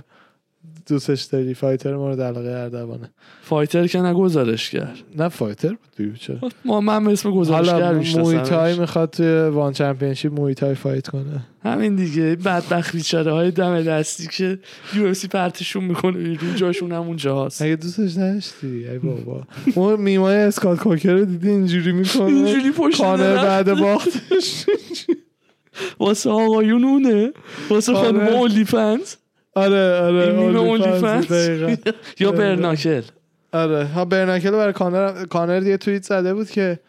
[SPEAKER 2] دوستش داری فایتر مورد علاقه اردوانه.
[SPEAKER 1] فایتر که نگذارش کرد.
[SPEAKER 2] نه فایتر بود دیگه چرا؟
[SPEAKER 1] ما من اسم گزارشگر
[SPEAKER 2] حالا. مویتای می‌خواد توی وان چمپیونشیپ مویتای فایت کنه.
[SPEAKER 1] همین دیگه بدبخت بیچاره های دم دستی که یو اف سی پرتشون می‌کنه بیرون جاشون همون جاست
[SPEAKER 2] اگه دوستش نداشتی؟ ای بابا. اون میمای اسکات کوکر رو دیدی اینجوری می‌کنه.
[SPEAKER 1] اینجوری پشت.
[SPEAKER 2] بعد باختش.
[SPEAKER 1] واسه آقایون اونه. واسه. خانم اولی فنز
[SPEAKER 2] آره آره
[SPEAKER 1] این میم
[SPEAKER 2] اونلی دقیقاً. [laughs]
[SPEAKER 1] یا
[SPEAKER 2] دقیقاً.
[SPEAKER 1] برناکل
[SPEAKER 2] آره ها برناکل برای کانر کانر یه توییت زده بود که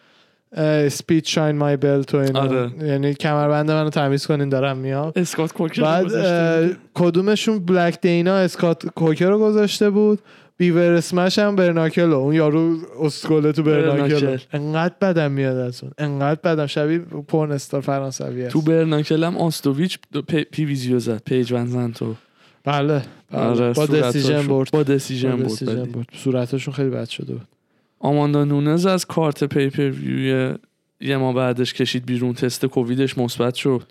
[SPEAKER 2] سپیچ شاین مای بل تو
[SPEAKER 1] آره.
[SPEAKER 2] یعنی کمربند منو تمیز کنین دارم میام
[SPEAKER 1] اسکات کوکر رو
[SPEAKER 2] بعد. کدومشون بلک دینا اسکات کوکر رو گذاشته بود بیور اسمش هم برناکل. اون یارو اسکوله تو برناکل. انقدر بدم میاد از اون انقدر بدم شبیه پورن استار فرانسوی
[SPEAKER 1] تو برناکل هم آستوویچ پی, پی ویزیو زد پیج ونزنتو
[SPEAKER 2] بله بله.
[SPEAKER 1] آره
[SPEAKER 2] با دسیژن برد.
[SPEAKER 1] با دسیژن برد
[SPEAKER 2] صورتشون خیلی بد شده بود.
[SPEAKER 1] آماندا نونز از کارت pay-per-view یه ما بعدش کشید بیرون. تست کوویدش مثبت شد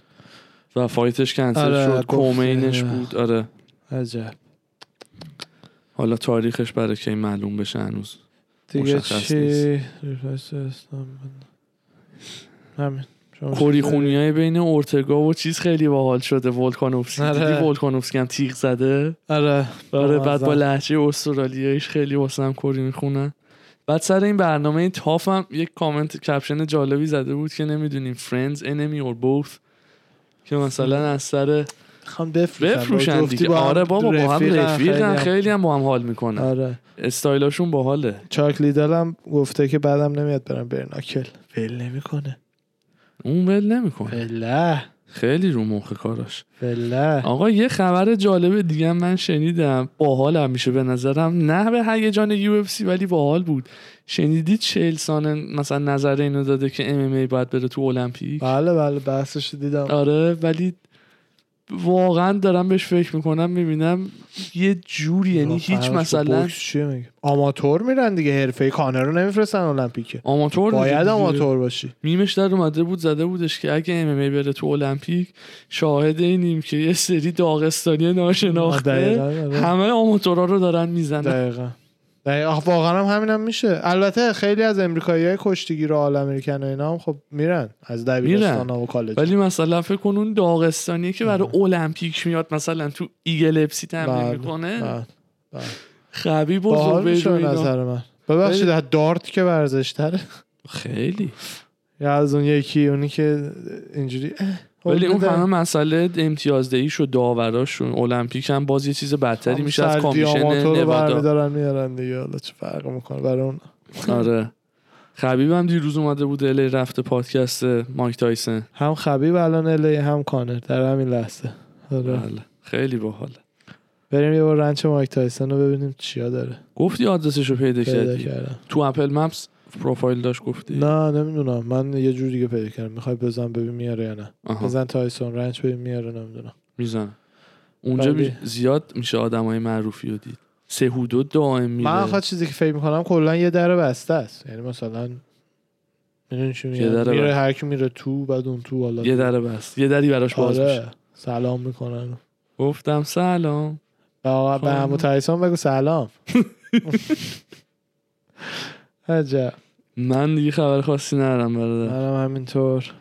[SPEAKER 1] و fight ش کنسل
[SPEAKER 2] آره،
[SPEAKER 1] شد.
[SPEAKER 2] co-main
[SPEAKER 1] ش بود. آره.
[SPEAKER 2] عجب.
[SPEAKER 1] حالا تاریخش برای کی معلوم بشه هنوز؟
[SPEAKER 2] دیگه چی؟ بود. همین.
[SPEAKER 1] کوری خونی های بین اورتگا و چیز خیلی باحال شده. ولکانوفسکی.
[SPEAKER 2] آره.
[SPEAKER 1] دیدی ولکانوفسکی هم تیغ زده؟
[SPEAKER 2] آره.
[SPEAKER 1] آره بعد با. لهجه استرالیاییش خیلی واسه هم کوری می‌خونن. بعد سر این برنامه این تاف هم یک comment caption جالبی زده بود که نمی‌دونیم friends enemy or both. که مثلا از سر
[SPEAKER 2] خوان بفروشن
[SPEAKER 1] دیگه.
[SPEAKER 2] با
[SPEAKER 1] آره بابا با هم
[SPEAKER 2] رفیقن،
[SPEAKER 1] خیلی هم با هم حال می‌کنن.
[SPEAKER 2] آره.
[SPEAKER 1] استایلاشون باحاله.
[SPEAKER 2] چاک لیدل هم گفته که بعدم نمیاد برم bare knuckle. ول نمی‌کنه.
[SPEAKER 1] اون ول نمی‌کنه.
[SPEAKER 2] فله.
[SPEAKER 1] خیلی رو مخ کاراش.
[SPEAKER 2] فله.
[SPEAKER 1] آقا یه خبر جالب دیگه من شنیدم. باحال هم میشه به نظرم. نه به هیجان UFC ولی باحال بود. شنیدید چهل سانه مثلا نظر اینو داده که ام ام ای باید بره تو المپیک؟
[SPEAKER 2] بله بله بحثش دیدم.
[SPEAKER 1] آره ولی واقعا دارم بهش فکر می‌کنم می‌بینم یه جوری یعنی هیچ مثلا
[SPEAKER 2] آماتور میرن دیگه حرفه کانر رو نمیفرستن المپیکه.
[SPEAKER 1] آماتور
[SPEAKER 2] باید. آماتور باشی.
[SPEAKER 1] میمش در اومده بود زده بودش که اگه ام ام بره تو المپیک شاهد اینیم که یه سری داغستانی ناشناخته
[SPEAKER 2] آره.
[SPEAKER 1] همه آماتورا رو دارن می‌زنن.
[SPEAKER 2] دقیقا. واقعا هم همین هم میشه. البته خیلی از امریکایی های کشتیگیر و آل امریکن و اینا هم خب میرن از دبیرستان و کالج
[SPEAKER 1] ولی مثلا فکر کن اون داغستانی که برای المپیک میاد مثلا تو ایگل اپسی تمرین
[SPEAKER 2] بله،
[SPEAKER 1] می‌کنه.
[SPEAKER 2] بله، بله.
[SPEAKER 1] خبی بزرگ.
[SPEAKER 2] نظر من. ببخشید از دارت که ورزش تره
[SPEAKER 1] خیلی.
[SPEAKER 2] یا از اون یکی اونی که اینجوری اه،
[SPEAKER 1] ولی اون. همه مسئله امتیازدهیش و داوراشون المپیک هم باز یه چیز بدتری میشه از کامیشن نوادا.
[SPEAKER 2] برمیدارن میارن دیگه. حالا چه فرق می‌کنه؟ برای اون [laughs]
[SPEAKER 1] آره. خبیب هم دیروز اومده بود LA رفته پادکست مایک تایسن.
[SPEAKER 2] هم خبیب الان LA هم کانر. در همین لحظه. آره.
[SPEAKER 1] بله. خیلی باحاله.
[SPEAKER 2] بریم یه بار ranch مایک تایسن رو ببینیم چیا داره.
[SPEAKER 1] گفتی آدرسش رو پیدا
[SPEAKER 2] پیدا
[SPEAKER 1] کردی. تو Apple Maps؟ پروفایل داشت گفتی؟
[SPEAKER 2] نه نمی‌دونم. من یه جور دیگه پیدا کردم. می‌خوای بزن ببین میاره یا نه.
[SPEAKER 1] آها.
[SPEAKER 2] بزن تایسون ranch ببین میاره نمی‌دونم.
[SPEAKER 1] می‌زنم. اونجا می- زیاد میشه آدمای معروفی رو دید. سهودو دائم میره.
[SPEAKER 2] من آخه چیزی که فکر می‌کنم کلا یه در بسته است. یعنی مثلا می‌دونی چی میره
[SPEAKER 1] بسته.
[SPEAKER 2] هر کی میره تو بعد اون تو حالا
[SPEAKER 1] یه در بس. یه دری براش باز میشه.
[SPEAKER 2] آره سلام می‌کنن.
[SPEAKER 1] گفتم سلام.
[SPEAKER 2] آقا به. همون تایسون بگو سلام. [laughs] عجب.
[SPEAKER 1] من دیگه خبر خاصی ندارم برادر.
[SPEAKER 2] منم همینطور.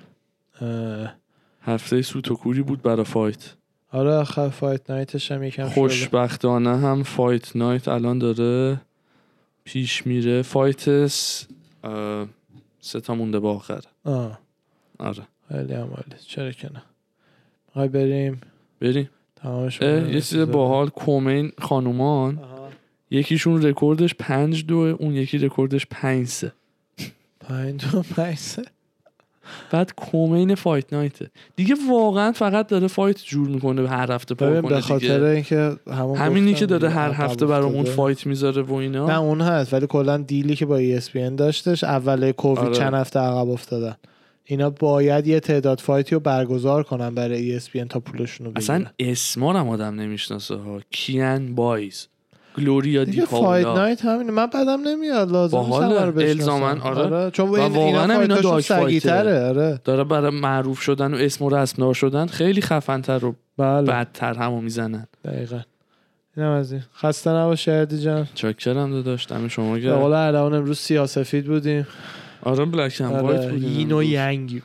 [SPEAKER 2] اه،
[SPEAKER 1] هفته سوت و کوری بود برای fight.
[SPEAKER 2] آره آخر fight night ش هم یکم.
[SPEAKER 1] خوشبختانه هم fight night الان داره پیش میره. fight س- اه، سه تا مونده با آخر.
[SPEAKER 2] آه.
[SPEAKER 1] آره.
[SPEAKER 2] خیلی هم عالی. چرا که نه. می‌خوای بریم؟
[SPEAKER 1] بریم.
[SPEAKER 2] تمامش؟
[SPEAKER 1] یه چیز باحال co-main خانومان
[SPEAKER 2] آها.
[SPEAKER 1] یکیشون رکوردش پنج دو اون یکی رکوردش پنج سه.
[SPEAKER 2] پنج سه.
[SPEAKER 1] بعد co-main fight night ه دیگه واقعا فقط داره fight جور می‌کنه هر هفته پر
[SPEAKER 2] به
[SPEAKER 1] کنه
[SPEAKER 2] خاطر
[SPEAKER 1] دیگه.
[SPEAKER 2] اینکه همون
[SPEAKER 1] همینی که داره هر هفته برامون. fight می‌ذاره و اینا.
[SPEAKER 2] نه اون هست ولی کلا deal ی که با ESPN داشتش اول کووید
[SPEAKER 1] آره.
[SPEAKER 2] چند هفته عقب افتادن. اینا باید یه تعداد fight ی رو برگزار کنن برای ESPN تا پولشون رو
[SPEAKER 1] اصلا
[SPEAKER 2] بگیرن.
[SPEAKER 1] اسما رو هم آدم نمی‌شناسه ها. کیان بایز. گلوریا دی
[SPEAKER 2] دیگه فایت نایت همین من بدم نمیاد. لازم نیست رو بشناسم.
[SPEAKER 1] الزاماً، آره.
[SPEAKER 2] چون این
[SPEAKER 1] واقعاً اینا
[SPEAKER 2] سگی‌تره، آره.
[SPEAKER 1] داره برای معروف شدن و اسم و رسمدار شدن خیلی خفنتر و
[SPEAKER 2] بله.
[SPEAKER 1] بدتر همو می‌زنن.
[SPEAKER 2] دقیقا. اینم از این. خسته نباش شهردی جان.
[SPEAKER 1] چاکرم داداش. دم شما
[SPEAKER 2] به
[SPEAKER 1] گرم.
[SPEAKER 2] قول اردوان امروز سیاسفید بودیم.
[SPEAKER 1] آره بلک هم وایت
[SPEAKER 2] آره،
[SPEAKER 1] بودیم
[SPEAKER 2] یین و. ینگ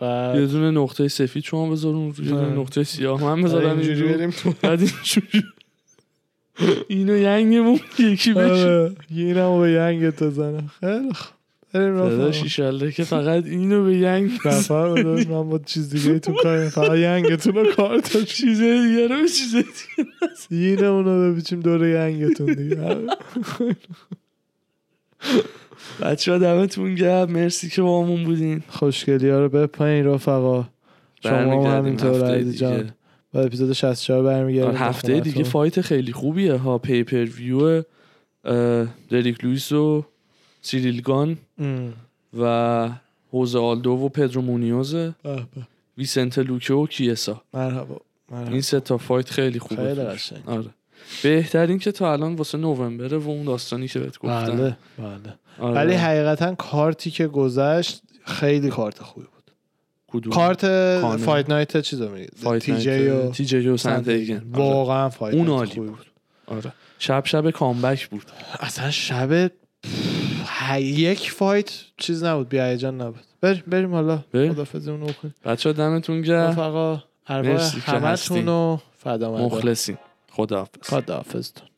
[SPEAKER 1] یه دونه نقطه سفید شما بذار اون رو، یه دونه
[SPEAKER 2] آره.
[SPEAKER 1] نقطه سیاه من بذارم
[SPEAKER 2] اینجوری
[SPEAKER 1] اینجوری
[SPEAKER 2] بریم تو.
[SPEAKER 1] بعد اینجوری. اینو ینگمون یکی بشه.
[SPEAKER 2] آره، یینم به ینگ تو زنم خیلی
[SPEAKER 1] داداش که فقط اینو به ینگ
[SPEAKER 2] نفر من با چیز دیگه تو کاریم فقط ینگتون رو کار داشت
[SPEAKER 1] چیز دیگه رو چیز دیگه
[SPEAKER 2] یینه اونو بپیچیم دور ینگتون دیگه. [laughs]
[SPEAKER 1] بچه ها دمتون گرم. مرسی که با همون بودین.
[SPEAKER 2] خوشگلی ها رو بپایین رفقا. شما همینطور عزیز. جان. اپیزود 64 برمیگردیم
[SPEAKER 1] هفته دیگه fight خیلی خوبیه ها pay-per-view دریک لویس و سیریل گان و هوزه آلدو و پدرو مونیوزه ویسنت لوکه و کیسا.
[SPEAKER 2] مرحبا مرحبا.
[SPEAKER 1] این سه تا fight خیلی خوبه
[SPEAKER 2] خیلی. قشنگ.
[SPEAKER 1] آره. بهترین که تا الان واسه نوامبره و اون داستانی که بهت گفتم.
[SPEAKER 2] بله بله.
[SPEAKER 1] آره.
[SPEAKER 2] ولی حقیقتا کارتی که گذشت خیلی کارت خوبی بود.
[SPEAKER 1] کدوم؟
[SPEAKER 2] کارت. فایت نایت چیزو میگید تی جی و
[SPEAKER 1] تی جی و
[SPEAKER 2] سندهیگن.
[SPEAKER 1] آره.
[SPEAKER 2] واقعا fight
[SPEAKER 1] اون عالی بود. آره. شب شب comeback بود.
[SPEAKER 2] اصلا شب یک fight چیز نبود. بی هیجان نبود. بریم بریم حالا.
[SPEAKER 1] بریم.
[SPEAKER 2] خدافظی اونو بکنیم
[SPEAKER 1] بچه ها دمتون گرم.
[SPEAKER 2] رفقا ارواح همتون. رو فدا
[SPEAKER 1] مخلصین خداحافظ.
[SPEAKER 2] خداحافظتون.